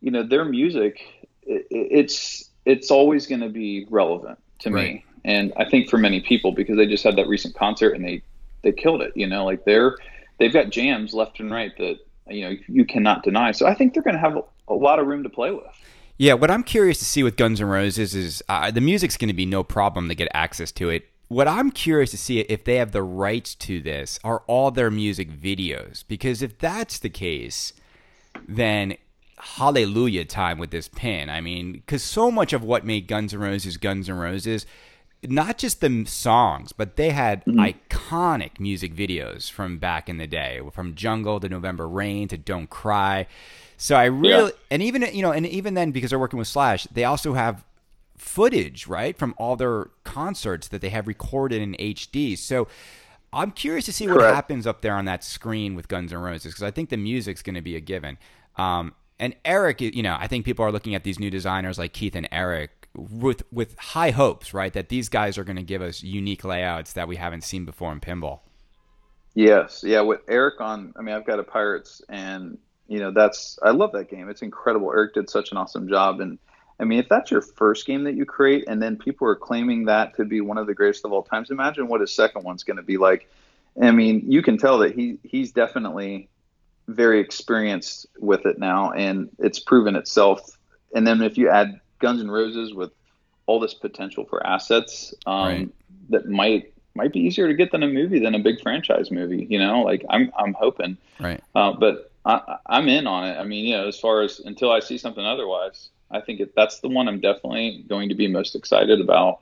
[SPEAKER 2] you know, their music, it, it's it's always going to be relevant to
[SPEAKER 1] Right.
[SPEAKER 2] me, and I think for many people because they just had that recent concert and they they killed it. You know, like they're they've got jams left and right that you know you cannot deny. So I think they're going to have a, a lot of room to play with.
[SPEAKER 1] Yeah, what I'm curious to see with Guns N' Roses is uh, the music's going to be no problem to get access to it. What I'm curious to see if they have the rights to this are all their music videos. Because if that's the case, then hallelujah time with this pin. I mean, because so much of what made Guns N' Roses Guns N' Roses, not just the songs, but they had mm-hmm. iconic music videos from back in the day, from Jungle to November Rain to Don't Cry. So I really, and even you know, and even then because they're working with Slash, they also have footage right from all their concerts that they have recorded in HD. So I'm curious to see what happens up there on that screen with Guns N' Roses because I think the music's going to be a given. Um, and Eric, you know, I think people are looking at these new designers like Keith and Eric with with high hopes, right? That these guys are going to give us unique layouts that we haven't seen before in pinball.
[SPEAKER 2] Yes, yeah. With Eric on, I mean, I've got a Pirates, and you know that's I love that game. It's incredible. Eric did such an awesome job, and I mean, if that's your first game that you create, and then people are claiming that to be one of the greatest of all times, imagine what his second one's going to be like. I mean, you can tell that he he's definitely very experienced with it now, and it's proven itself. And then if you add Guns N' Roses with all this potential for assets, um,
[SPEAKER 1] Right.
[SPEAKER 2] that might might be easier to get than a movie than a big franchise movie. You know, like I'm I'm hoping,
[SPEAKER 1] Right.
[SPEAKER 2] uh, but I, I'm in on it. I mean, you know, as far as until I see something otherwise, I think it, that's the one I'm definitely going to be most excited about.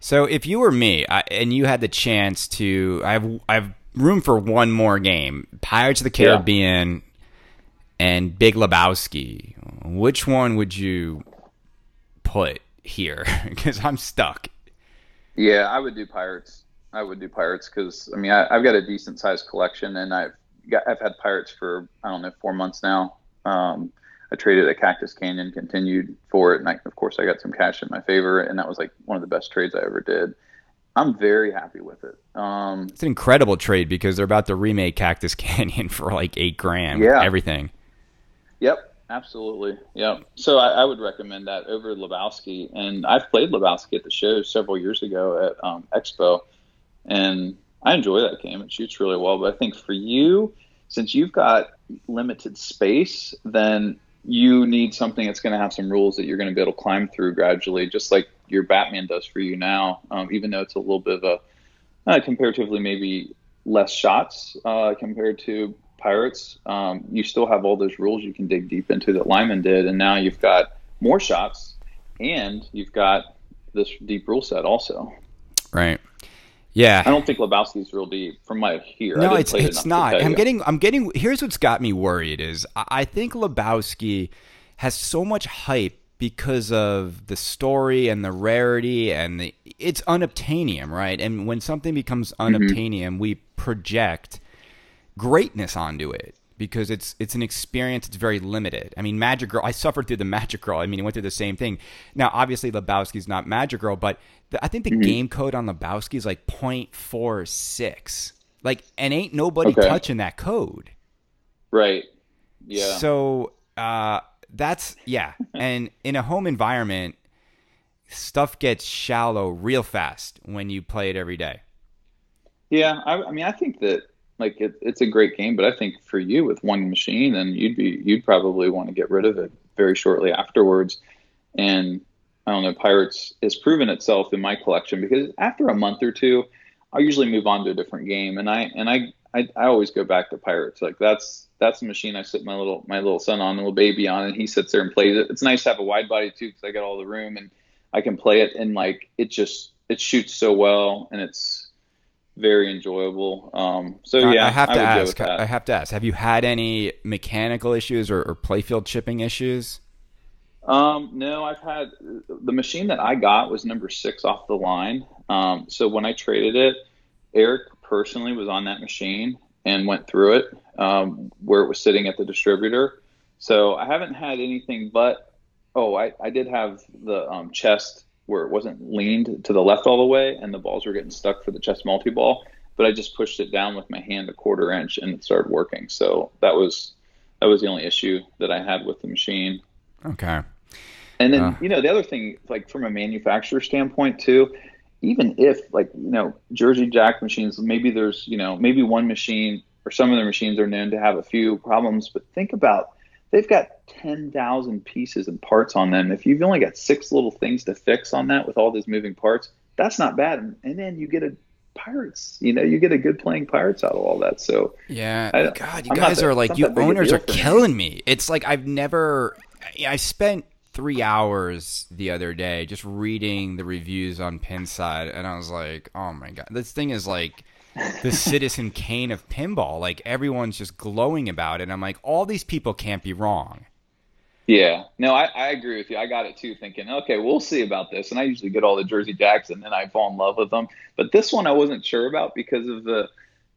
[SPEAKER 1] So if you were me I, and you had the chance to, I have I have room for one more game: Pirates of the
[SPEAKER 2] Yeah.
[SPEAKER 1] Caribbean and Big Lebowski. Which one would you put here? Because I'm stuck.
[SPEAKER 2] Yeah, I would do Pirates. I would do Pirates because I mean I, I've got a decent sized collection, and I've got I've had Pirates for I don't know four months now. Um, I traded a Cactus Canyon, continued for it, and I, of course I got some cash in my favor, and that was like one of the best trades I ever did. I'm very happy with it. Um,
[SPEAKER 1] It's an incredible trade because they're about to remake Cactus Canyon for like eight grand.
[SPEAKER 2] Yeah.
[SPEAKER 1] everything.
[SPEAKER 2] Yep, absolutely. Yep. So I, I would recommend that over Lebowski. And I've played Lebowski at the show several years ago at um, Expo, and I enjoy that game. It shoots really well. But I think for you, since you've got limited space, then you need something that's going to have some rules that you're going to be able to climb through gradually, just like your Batman does for you now. Um, even though it's a little bit of a uh, comparatively maybe less shots uh, compared to Pirates, um, you still have all those rules you can dig deep into that Lyman did, and now you've got more shots and you've got this deep rule set also.
[SPEAKER 1] Right. Yeah.
[SPEAKER 2] I don't think Lebowski's real deep from my here.
[SPEAKER 1] No, it's it's not. I'm getting I'm getting here's what's got me worried is I think Lebowski has so much hype because of the story and the rarity and the it's unobtainium, right? And when something becomes mm-hmm. unobtainium, mm-hmm. we project greatness onto it because it's it's an experience it's very limited. I mean, Magic Girl, I suffered through the Magic Girl. I mean, he went through the same thing. Now, obviously Lebowski's not Magic Girl, but the, I think the mm-hmm. game code on Lebowski is like 0.46. Like and ain't nobody okay. touching that code.
[SPEAKER 2] Right. Yeah.
[SPEAKER 1] So, uh that's yeah. and in a home environment, stuff gets shallow real fast when you play it every day.
[SPEAKER 2] Yeah, I, I mean, I think that like it, it's a great game, but I think for you with one machine, then you'd be you'd probably want to get rid of it very shortly afterwards. And I don't know, Pirates has proven itself in my collection because after a month or two, I'll usually move on to a different game, and I and I I, I always go back to Pirates. Like that's that's the machine I sit my little my little son on, little baby on, and he sits there and plays it. It's nice to have a wide body too because I got all the room and I can play it and like it just it shoots so well and it's very enjoyable. Um, so yeah,
[SPEAKER 1] I have to ask. I have to ask. Have you had any mechanical issues or, or playfield chipping issues?
[SPEAKER 2] Um, no, I've had the machine that I got was number six off the line. Um, so when I traded it, Eric personally was on that machine and went through it um, where it was sitting at the distributor. So I haven't had anything but oh, I, I did have the um, chest where it wasn't leaned to the left all the way and the balls were getting stuck for the chest multi ball. But I just pushed it down with my hand a quarter inch and it started working. So that was that was the only issue that I had with the machine.
[SPEAKER 1] Okay.
[SPEAKER 2] And then uh. you know the other thing, like from a manufacturer standpoint too, even if like you know Jersey Jack machines, maybe there's you know maybe one machine or some of the machines are known to have a few problems, but think about they've got 10,000 pieces and parts on them. If you've only got six little things to fix on that with all these moving parts, that's not bad. And, and then you get a pirates, you know, you get a good playing pirates out of all that. So
[SPEAKER 1] yeah, I, God, you I'm guys are like, you owners are killing me. me. It's like, I've never, I spent three hours the other day just reading the reviews on Pinside, and I was like, oh my God, this thing is like, the Citizen Kane of pinball. Like everyone's just glowing about it. And I'm like, all these people can't be wrong.
[SPEAKER 2] Yeah, no, I, I agree with you. I got it too, thinking, okay, we'll see about this. And I usually get all the Jersey Jacks, and then I fall in love with them. But this one, I wasn't sure about because of the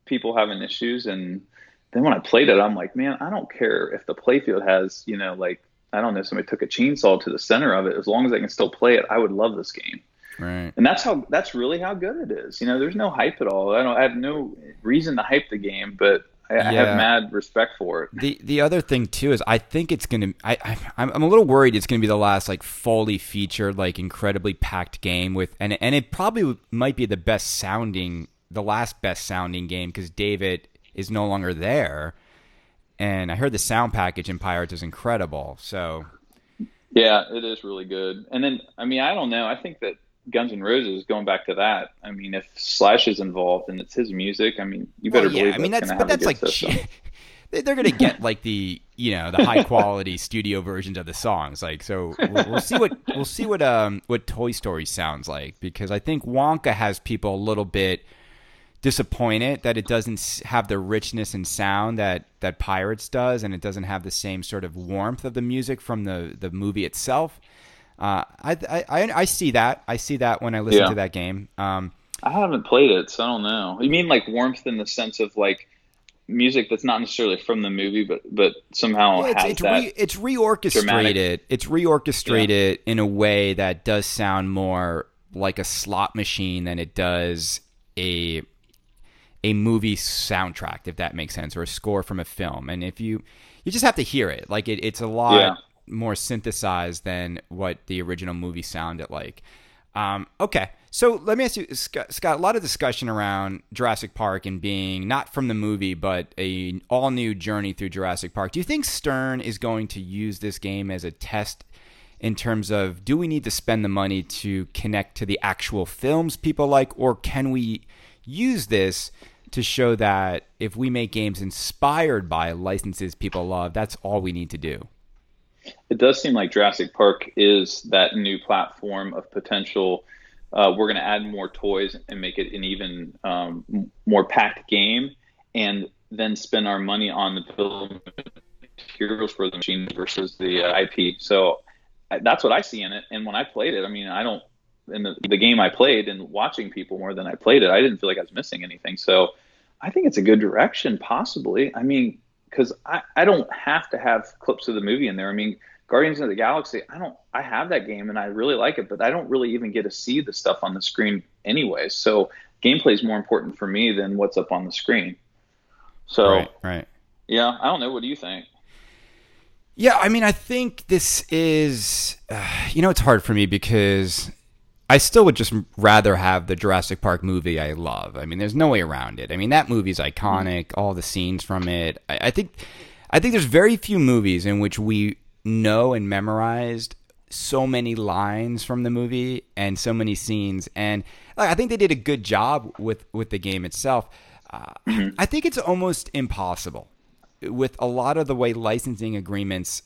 [SPEAKER 2] people having issues. And then when I played it, I'm like, man, I don't care if the playfield has, you know, like I don't know, somebody took a chainsaw to the center of it. As long as I can still play it, I would love this game.
[SPEAKER 1] Right.
[SPEAKER 2] And that's how that's really how good it is. You know, there's no hype at all. I don't I have no reason to hype the game, but I, yeah. I have mad respect for it.
[SPEAKER 1] The the other thing too is I think it's gonna I, I I'm, I'm a little worried it's gonna be the last like fully featured like incredibly packed game with and and it probably might be the best sounding the last best sounding game because David is no longer there, and I heard the sound package in Pirates is incredible. So
[SPEAKER 2] yeah, it is really good. And then I mean I don't know I think that Guns N' Roses, going back to that, I mean, if Slash is involved and it's his music, I mean, you better well, yeah, believe. I mean, that's but that's like
[SPEAKER 1] they're going to get like the you know the high quality studio versions of the songs. Like, so we'll, we'll, see what we'll see what um what Toy Story sounds like because I think Wonka has people a little bit disappointed that it doesn't have the richness and sound that that Pirates does, and it doesn't have the same sort of warmth of the music from the the movie itself. Uh, I, I I see that. I see that when I listen yeah. to that game. Um,
[SPEAKER 2] I haven't played it, so I don't know. You mean like warmth in the sense of like music that's not necessarily from the movie, but but somehow yeah, it's, has
[SPEAKER 1] it's
[SPEAKER 2] that.
[SPEAKER 1] Re, it's reorchestrated. Dramatic. It's reorchestrated yeah. in a way that does sound more like a slot machine than it does a a movie soundtrack, if that makes sense, or a score from a film. And if you you just have to hear it, like it, it's a lot. Yeah more synthesized than what the original movie sounded like. Um, okay, so let me ask you, Scott. A lot of discussion around Jurassic Park and being not from the movie, but a all new journey through Jurassic Park. Do you think Stern is going to use this game as a test in terms of do we need to spend the money to connect to the actual films people like, or can we use this to show that if we make games inspired by licenses people love, that's all we need to do?
[SPEAKER 2] It does seem like Jurassic Park is that new platform of potential. Uh, we're going to add more toys and make it an even um, more packed game, and then spend our money on the bill materials for the machine versus the uh, IP. So that's what I see in it. And when I played it, I mean, I don't in the, the game I played and watching people more than I played it, I didn't feel like I was missing anything. So I think it's a good direction, possibly. I mean, because I, I don't have to have clips of the movie in there. I mean, Guardians of the Galaxy, I don't I have that game and I really like it, but I don't really even get to see the stuff on the screen anyway. So gameplay is more important for me than what's up on the screen. So
[SPEAKER 1] right, right.
[SPEAKER 2] Yeah, I don't know. What do you think?
[SPEAKER 1] Yeah, I mean, I think this is, uh, you know, it's hard for me because I still would just rather have the Jurassic Park movie I love. I mean, there's no way around it. I mean, that movie's iconic, all the scenes from it. I, I think, I think there's very few movies in which we know and memorized so many lines from the movie and so many scenes, and like, I think they did a good job with with the game itself. Uh, mm-hmm. I think it's almost impossible with a lot of the way licensing agreements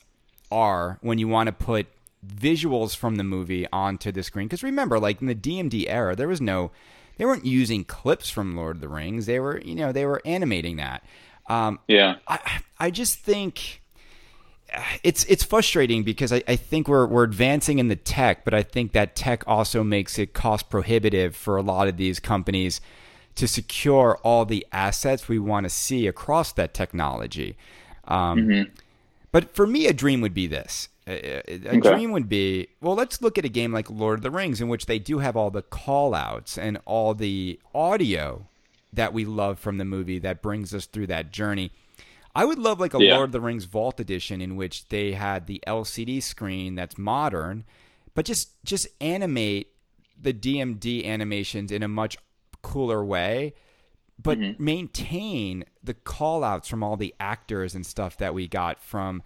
[SPEAKER 1] are when you want to put visuals from the movie onto the screen. Because remember, like in the DMD era, there was no, they weren't using clips from Lord of the Rings. They were, you know, they were animating that. Um,
[SPEAKER 2] yeah.
[SPEAKER 1] I, I just think it's it's frustrating because I, I think we're we're advancing in the tech, but I think that tech also makes it cost prohibitive for a lot of these companies to secure all the assets we want to see across that technology. Um, mm-hmm. But for me, a dream would be this. A, a okay. dream would be well, let's look at a game like Lord of the Rings, in which they do have all the call outs and all the audio that we love from the movie that brings us through that journey. I would love like a yeah. Lord of the Rings Vault edition in which they had the LCD screen that's modern, but just just animate the DMD animations in a much cooler way, but mm-hmm. maintain the call outs from all the actors and stuff that we got from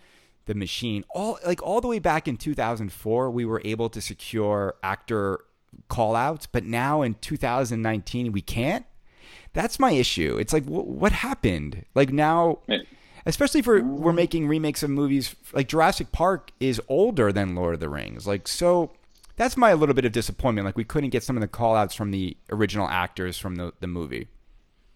[SPEAKER 1] the machine. All like all the way back in 2004, we were able to secure actor call outs, but now in 2019 we can't. That's my issue. It's like wh- what happened? Like now especially for we're making remakes of movies like Jurassic Park is older than Lord of the Rings. Like so that's my little bit of disappointment. Like we couldn't get some of the call outs from the original actors from the, the movie.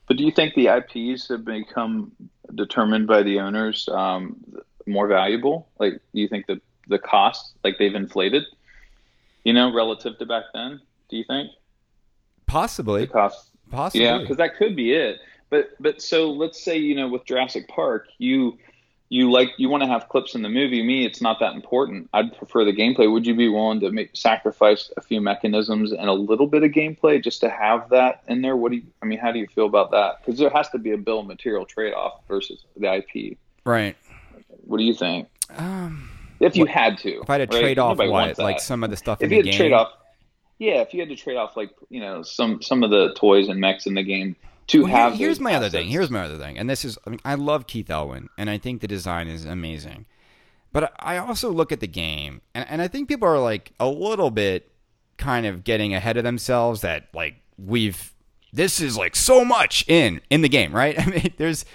[SPEAKER 2] But do you think the IPs have become determined by the owners um, more valuable? Like, do you think the the cost, like they've inflated, you know, relative to back then? Do you think?
[SPEAKER 1] Possibly.
[SPEAKER 2] The cost.
[SPEAKER 1] Possibly.
[SPEAKER 2] Yeah, because that could be it. But but so let's say you know with Jurassic Park, you you like you want to have clips in the movie. Me, it's not that important. I'd prefer the gameplay. Would you be willing to make sacrifice a few mechanisms and a little bit of gameplay just to have that in there? What do you? I mean, how do you feel about that? Because there has to be a bill of material trade off versus the IP.
[SPEAKER 1] Right.
[SPEAKER 2] What do you think?
[SPEAKER 1] Um,
[SPEAKER 2] if you what, had to,
[SPEAKER 1] if I had to right? trade off what, like some of the stuff
[SPEAKER 2] if
[SPEAKER 1] in
[SPEAKER 2] you
[SPEAKER 1] the
[SPEAKER 2] had
[SPEAKER 1] game.
[SPEAKER 2] To trade off, yeah, if you had to trade off like you know some some of the toys and mechs in the game to well, have.
[SPEAKER 1] here's my assets. other thing. Here's my other thing, and this is I mean I love Keith Elwin, and I think the design is amazing, but I also look at the game, and, and I think people are like a little bit kind of getting ahead of themselves that like we've this is like so much in in the game, right? I mean, there's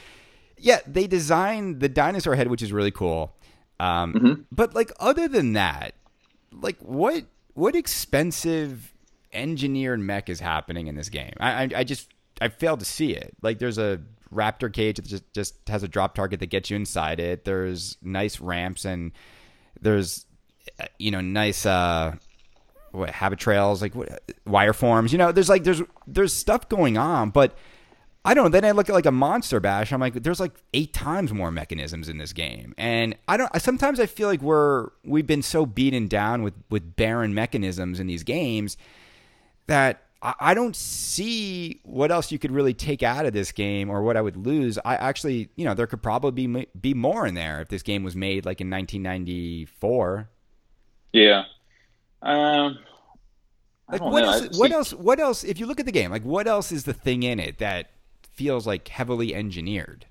[SPEAKER 1] yeah, they designed the dinosaur head, which is really cool. Um, mm-hmm. But like other than that, like what what expensive engineered mech is happening in this game? I I, I just I failed to see it. Like there's a raptor cage that just just has a drop target that gets you inside it. There's nice ramps and there's you know nice uh what habit trails like what, wire forms. You know, there's like there's there's stuff going on, but I don't know. Then I look at like a monster bash. I'm like, there's like eight times more mechanisms in this game, and I don't. Sometimes I feel like we're we've been so beaten down with with barren mechanisms in these games that I don't see what else you could really take out of this game or what I would lose. I actually, you know, there could probably be be more in there if this game was made like in 1994.
[SPEAKER 2] Yeah. Um
[SPEAKER 1] like what know. else what else what else if you look at the game, like what else is the thing in it that feels like heavily engineered?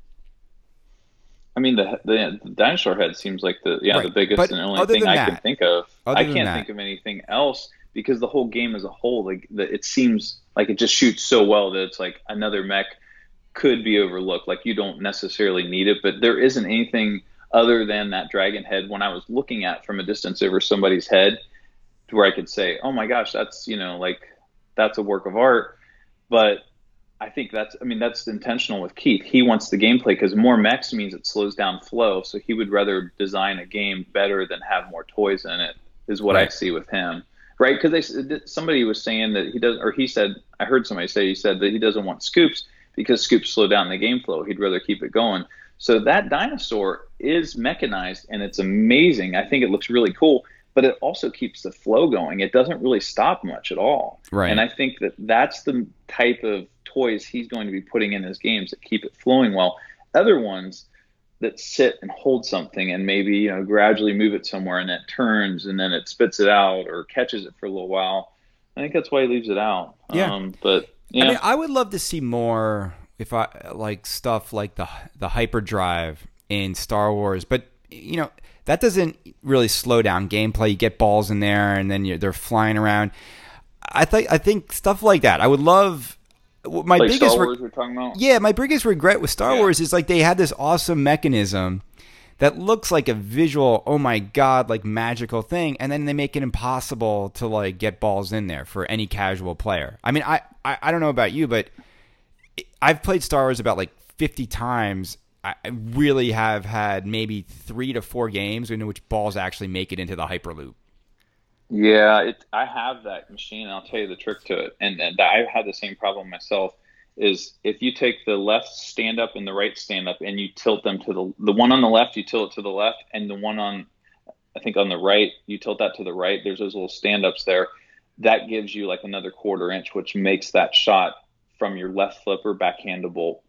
[SPEAKER 2] I mean the the, the dinosaur head seems like the yeah, right. the biggest but and only thing I that, can think of. I can't think of anything else because the whole game as a whole, like the, it seems like it just shoots so well that it's like another mech could be overlooked. Like you don't necessarily need it, but there isn't anything other than that dragon head when I was looking at from a distance over somebody's head to where I could say, oh my gosh, that's, you know, like that's a work of art. But I think that's, I mean, that's intentional with Keith. He wants the gameplay because more mechs means it slows down flow. So he would rather design a game better than have more toys in it, is what right. I see with him. Right? Because they somebody was saying that he does, or he said, I heard somebody say he said that he doesn't want scoops because scoops slow down the game flow. He'd rather keep it going. So that dinosaur is mechanized and it's amazing. I think it looks really cool, but it also keeps the flow going. It doesn't really stop much at all.
[SPEAKER 1] Right.
[SPEAKER 2] And I think that that's the type of toys he's going to be putting in his games that keep it flowing well. Other ones that sit and hold something and maybe you know gradually move it somewhere and it turns and then it spits it out or catches it for a little while. I think that's why he leaves it out.
[SPEAKER 1] Yeah.
[SPEAKER 2] Um, but yeah.
[SPEAKER 1] I mean, I would love to see more if I like stuff like the the hyperdrive in Star Wars, but you know that doesn't really slow down gameplay. You get balls in there, and then they're flying around. I think I think stuff like that. I would love. My
[SPEAKER 2] like
[SPEAKER 1] biggest
[SPEAKER 2] Star Wars we're talking about.
[SPEAKER 1] Yeah, my biggest regret with Star
[SPEAKER 2] Yeah.
[SPEAKER 1] Wars is like they had this awesome mechanism that looks like a visual, oh my god, like magical thing, and then they make it impossible to like get balls in there for any casual player. I mean, I I, I don't know about you, but I've played Star Wars about like 50 times. I really have had maybe three to four games in which balls actually make it into the Hyperloop.
[SPEAKER 2] Yeah, it, I have that machine. I'll tell you the trick to it, and, and I've had the same problem myself. Is if you take the left stand up and the right stand up, and you tilt them to the the one on the left, you tilt it to the left, and the one on, I think on the right, you tilt that to the right. There's those little stand ups there. That gives you like another quarter inch, which makes that shot from your left flipper backhandable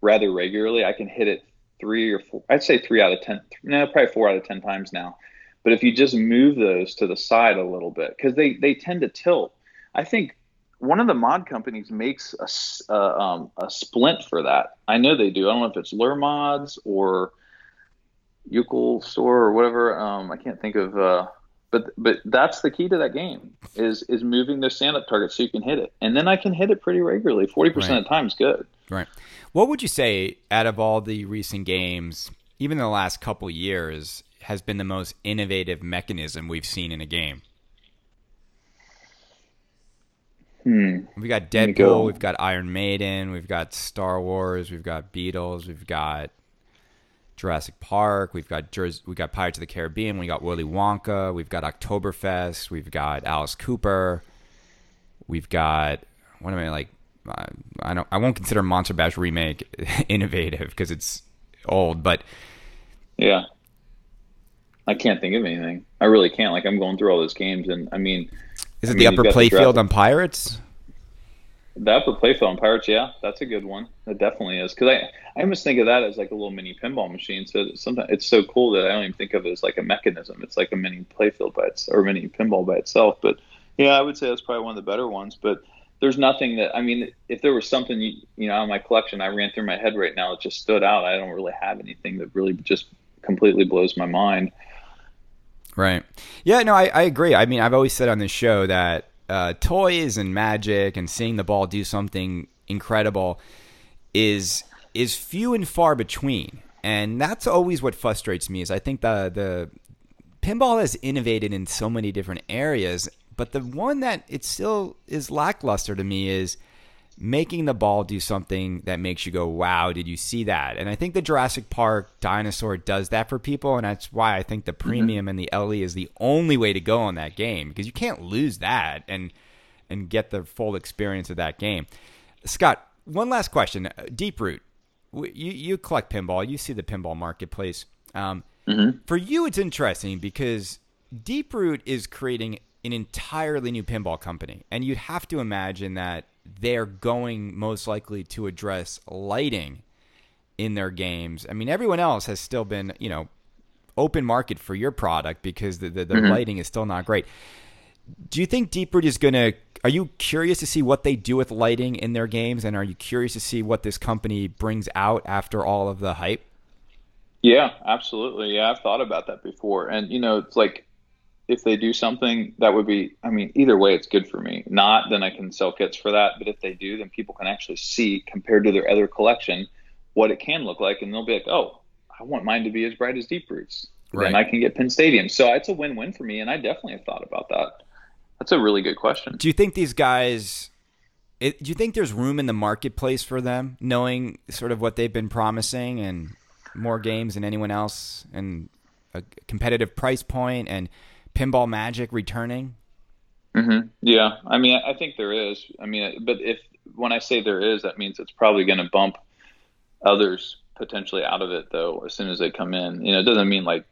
[SPEAKER 2] rather regularly. I can hit it three or four. I'd say three out of ten. No, probably four out of ten times now. But if you just move those to the side a little bit, because they they tend to tilt. I think one of the mod companies makes a uh, um, a splint for that. I know they do. I don't know if it's Lure Mods or Ukel Store or whatever. Um, I can't think of. Uh, but but that's the key to that game is is moving those stand up targets so you can hit it, and then I can hit it pretty regularly. Forty percent of the time is good.
[SPEAKER 1] Right. What would you say out of all the recent games, even in the last couple years, has been the most innovative mechanism we've seen in a game?
[SPEAKER 2] Hmm.
[SPEAKER 1] We've got
[SPEAKER 2] me go.
[SPEAKER 1] Deadpool, we've got Iron Maiden, we've got Star Wars, we've got Beatles, we've got Jurassic Park, we've got Jers- we got Pirates of the Caribbean, we got Willy Wonka, we've got Oktoberfest, we've got Alice Cooper, we've got what am I like? I don't I won't consider Monster Bash remake innovative because it's old, but
[SPEAKER 2] Yeah. I can't think of anything. I really can't. Like I'm going through all those games, and I mean,
[SPEAKER 1] is
[SPEAKER 2] I
[SPEAKER 1] it
[SPEAKER 2] mean,
[SPEAKER 1] the upper playfield on Pirates?
[SPEAKER 2] the upper playfield on Pirates. Yeah, that's a good one. It definitely is. Because I I almost think of that as like a little mini pinball machine. So sometimes it's so cool that I don't even think of it as like a mechanism. It's like a mini playfield by its or mini pinball by itself. But yeah, I would say that's probably one of the better ones. But there's nothing that I mean, if there was something you, you know out of my collection I ran through my head right now It just stood out, I don't really have anything that really just completely blows my mind.
[SPEAKER 1] Right. Yeah, no, I, I agree. I mean, I've always said on this show that uh, toys and magic and seeing the ball do something incredible is is few and far between. And that's always what frustrates me is I think the the pinball has innovated in so many different areas, but the one that it still is lackluster to me is making the ball do something that makes you go, wow, did you see that? And I think the Jurassic Park dinosaur does that for people. And that's why I think the premium and the LE is the only way to go on that game because you can't lose that and, and get the full experience of that game. Scott, one last question. Deep Root, you, you collect pinball, you see the pinball marketplace. Um, For you, it's interesting because Deep Root is creating an entirely new pinball company. And you'd have to imagine that they're going most likely to address lighting in their games. I mean, everyone else has still been, you know, open market for your product because the, the, the mm-hmm. lighting is still not great. Do you think Deeproot is going to? Are you curious to see what they do with lighting in their games, and are you curious to see what this company brings out after all of the hype?
[SPEAKER 2] Yeah, absolutely. Yeah, I've thought about that before. And, you know, it's like if they do something that would be, I mean, either way, it's good for me. Not, then I can sell kits for that. But if they do, then people can actually see compared to their other collection what it can look like. And they'll be like, oh, I want mine to be as bright as Deep Roots.
[SPEAKER 1] Right.
[SPEAKER 2] Then I can get Pin Stadium. So it's a win-win for me, and I definitely have thought about that. That's a really good question.
[SPEAKER 1] Do you think these guys? It, do you think there's room in the marketplace for them, knowing sort of what they've been promising and more games than anyone else, and a competitive price point, and pinball magic returning?
[SPEAKER 2] Mm-hmm. Yeah, I mean, I think there is. I mean, but if when I say there is, that means it's probably going to bump others potentially out of it, though, as soon as they come in. You know, it doesn't mean like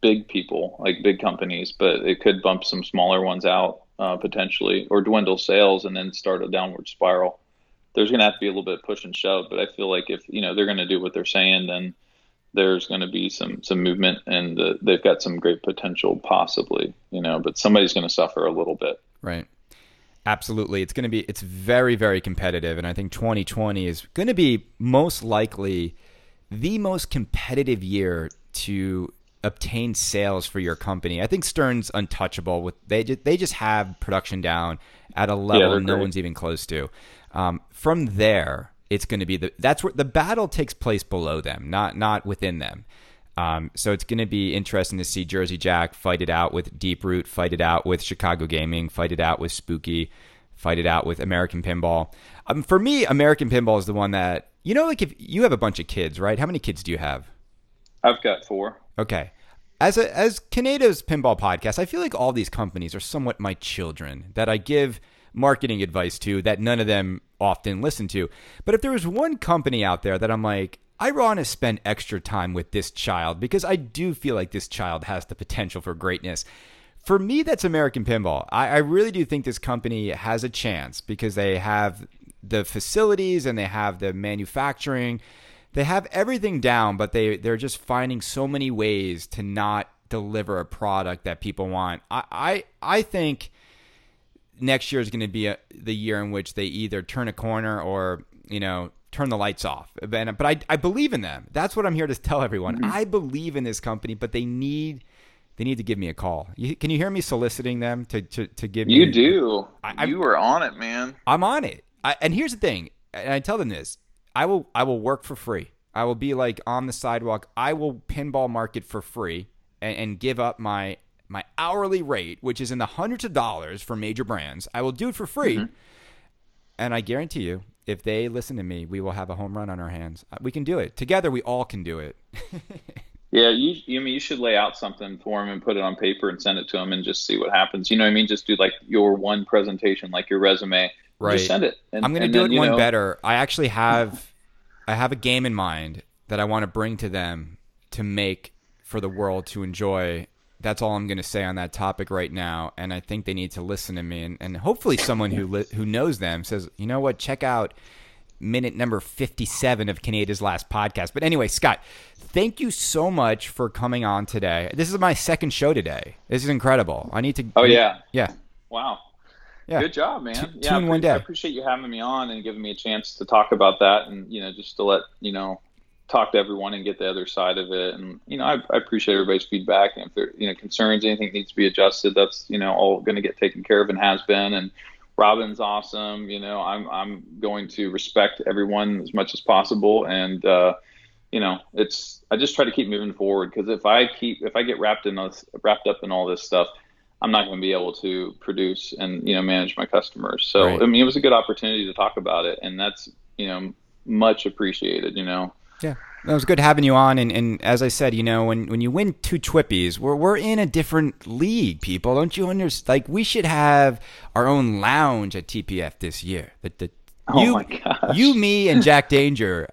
[SPEAKER 2] big people, like big companies, but it could bump some smaller ones out uh, potentially, or dwindle sales and then start a downward spiral. There's going to have to be a little bit of push and shove, but I feel like if you know they're going to do what they're saying, then there's going to be some some movement, and uh, they've got some great potential, possibly. You know, but somebody's going to suffer a little bit.
[SPEAKER 1] Right. Absolutely. It's going to be it's very very competitive and I think 2020 is going to be most likely the most competitive year to obtain sales for your company. I think Stern's untouchable with they just, they just have production down at a level
[SPEAKER 2] yeah,
[SPEAKER 1] no one's even close to. Um, from there, it's going to be the that's where the battle takes place below them, not not within them. Um, so it's going to be interesting to see Jersey Jack fight it out with Deep Root, fight it out with Chicago Gaming, fight it out with Spooky, fight it out with American Pinball. Um, for me, American Pinball is the one that you know, like if you have a bunch of kids, right? How many kids do you have?
[SPEAKER 2] I've got four.
[SPEAKER 1] Okay. As a as Kaneda's pinball podcast, I feel like all these companies are somewhat my children that I give marketing advice to that none of them often listen to. But if there was one company out there that I'm like, I want to spend extra time with this child because I do feel like this child has the potential for greatness. For me, that's American Pinball. I, I really do think this company has a chance because they have the facilities and they have the manufacturing. They have everything down, but they, they're just finding so many ways to not deliver a product that people want. I, I, I think next year is going to be a, the year in which they either turn a corner or, you know, turn the lights off. But, but I, I believe in them. That's what I'm here to tell everyone. Mm-hmm. I believe in this company, but they need they need to give me a call. You, can you hear me soliciting them to to, to give
[SPEAKER 2] you
[SPEAKER 1] me?
[SPEAKER 2] do. I, you were on it, man.
[SPEAKER 1] I'm on it. I, and here's the thing, and I tell them this: I will I will work for free. I will be like on the sidewalk. I will pinball market for free and, and give up my my hourly rate, which is in the hundreds of dollars for major brands. I will do it for free, mm-hmm. and I guarantee you, if they listen to me, we will have a home run on our hands. We can do it together. We all can do it.
[SPEAKER 2] yeah, you. You mean you should lay out something for them and put it on paper and send it to them and just see what happens. You know what I mean? Just do like your one presentation, like your resume.
[SPEAKER 1] Right.
[SPEAKER 2] Just send it.
[SPEAKER 1] And, I'm going to do then, it one know, better. I actually have, I have a game in mind that I want to bring to them to make for the world to enjoy that's all I'm going to say on that topic right now. And I think they need to listen to me, and, and hopefully someone who li- who knows them says, you know what, check out minute number 57 of Kaneda's last podcast. But anyway, Scott, thank you so much for coming on today. This is my second show today. This is incredible. I need to.
[SPEAKER 2] Oh yeah,
[SPEAKER 1] yeah.
[SPEAKER 2] Wow. Yeah. Good job, man. Two,
[SPEAKER 1] yeah, in one day. I
[SPEAKER 2] appreciate you having me on and giving me a chance to talk about that, and you know, just to let you know talk to everyone and get the other side of it. And you know, I, I appreciate everybody's feedback. And if there, you know, concerns, anything needs to be adjusted, that's you know all going to get taken care of and has been. And Robin's awesome. You know, I'm I'm going to respect everyone as much as possible. And uh, you know, it's I just try to keep moving forward because if I keep if I get wrapped in this wrapped up in all this stuff. I'm not going to be able to produce and you know manage my customers. So right. I mean, it was a good opportunity to talk about it, and that's you know much appreciated. You know.
[SPEAKER 1] Yeah. It was good having you on, and, and as I said, you know, when, when you win two Twippies, we're we're in a different league, people. Don't you understand? Like we should have our own lounge at TPF this year. The, the,
[SPEAKER 2] oh
[SPEAKER 1] you,
[SPEAKER 2] my gosh.
[SPEAKER 1] You, me, and Jack Danger,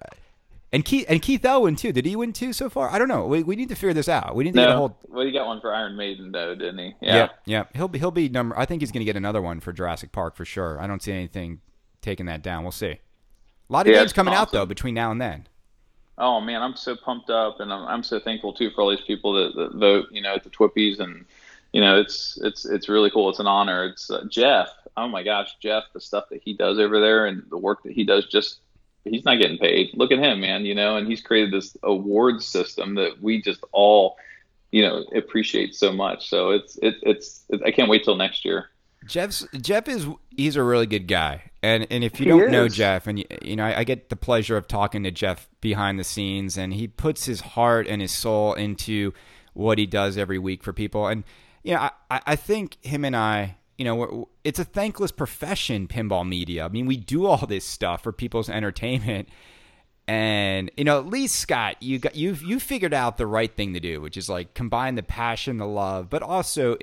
[SPEAKER 1] and Keith and Keith Elwin too. Did he win two so far? I don't know. We, we need to figure this out. We need to
[SPEAKER 2] no,
[SPEAKER 1] get a whole.
[SPEAKER 2] Well, he got one for Iron Maiden though, didn't he? Yeah.
[SPEAKER 1] Yeah. yeah. He'll be he'll be number. I think he's going to get another one for Jurassic Park for sure. I don't see anything taking that down. We'll see. A lot of yeah, games coming awesome. out though between now and then
[SPEAKER 2] oh man, I'm so pumped up, and I'm, I'm so thankful too for all these people that, that vote, you know, at the Twippies, and you know, it's it's it's really cool. It's an honor. It's uh, Jeff. Oh my gosh, Jeff, the stuff that he does over there and the work that he does, just he's not getting paid. Look at him, man. You know, and he's created this award system that we just all, you know, appreciate so much. So it's it, it's it, I can't wait till next year.
[SPEAKER 1] Jeff's Jeff is he's a really good guy. And and if you he don't is. know Jeff, and you, you know, I, I, get the pleasure of talking to Jeff behind the scenes, and he puts his heart and his soul into what he does every week for people. And you know, I, I think him and I, you know, it's a thankless profession, pinball media. I mean, we do all this stuff for people's entertainment. And you know, at least Scott, you got you've you figured out the right thing to do, which is like combine the passion, the love, but also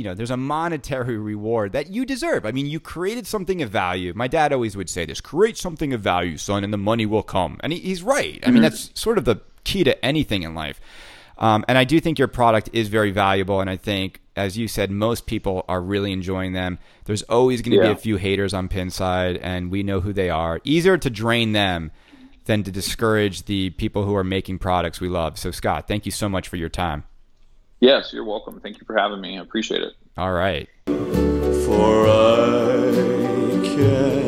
[SPEAKER 1] you know, there's a monetary reward that you deserve. I mean, you created something of value. My dad always would say this: create something of value, son, and the money will come. And he, he's right. I mean, mm-hmm. that's sort of the key to anything in life. Um, and I do think your product is very valuable. And I think, as you said, most people are really enjoying them. There's always going to yeah. be a few haters on Pinside, and we know who they are. Easier to drain them than to discourage the people who are making products we love. So, Scott, thank you so much for your time.
[SPEAKER 2] Yes, you're welcome. Thank you for having me. I appreciate it.
[SPEAKER 1] All right. For I can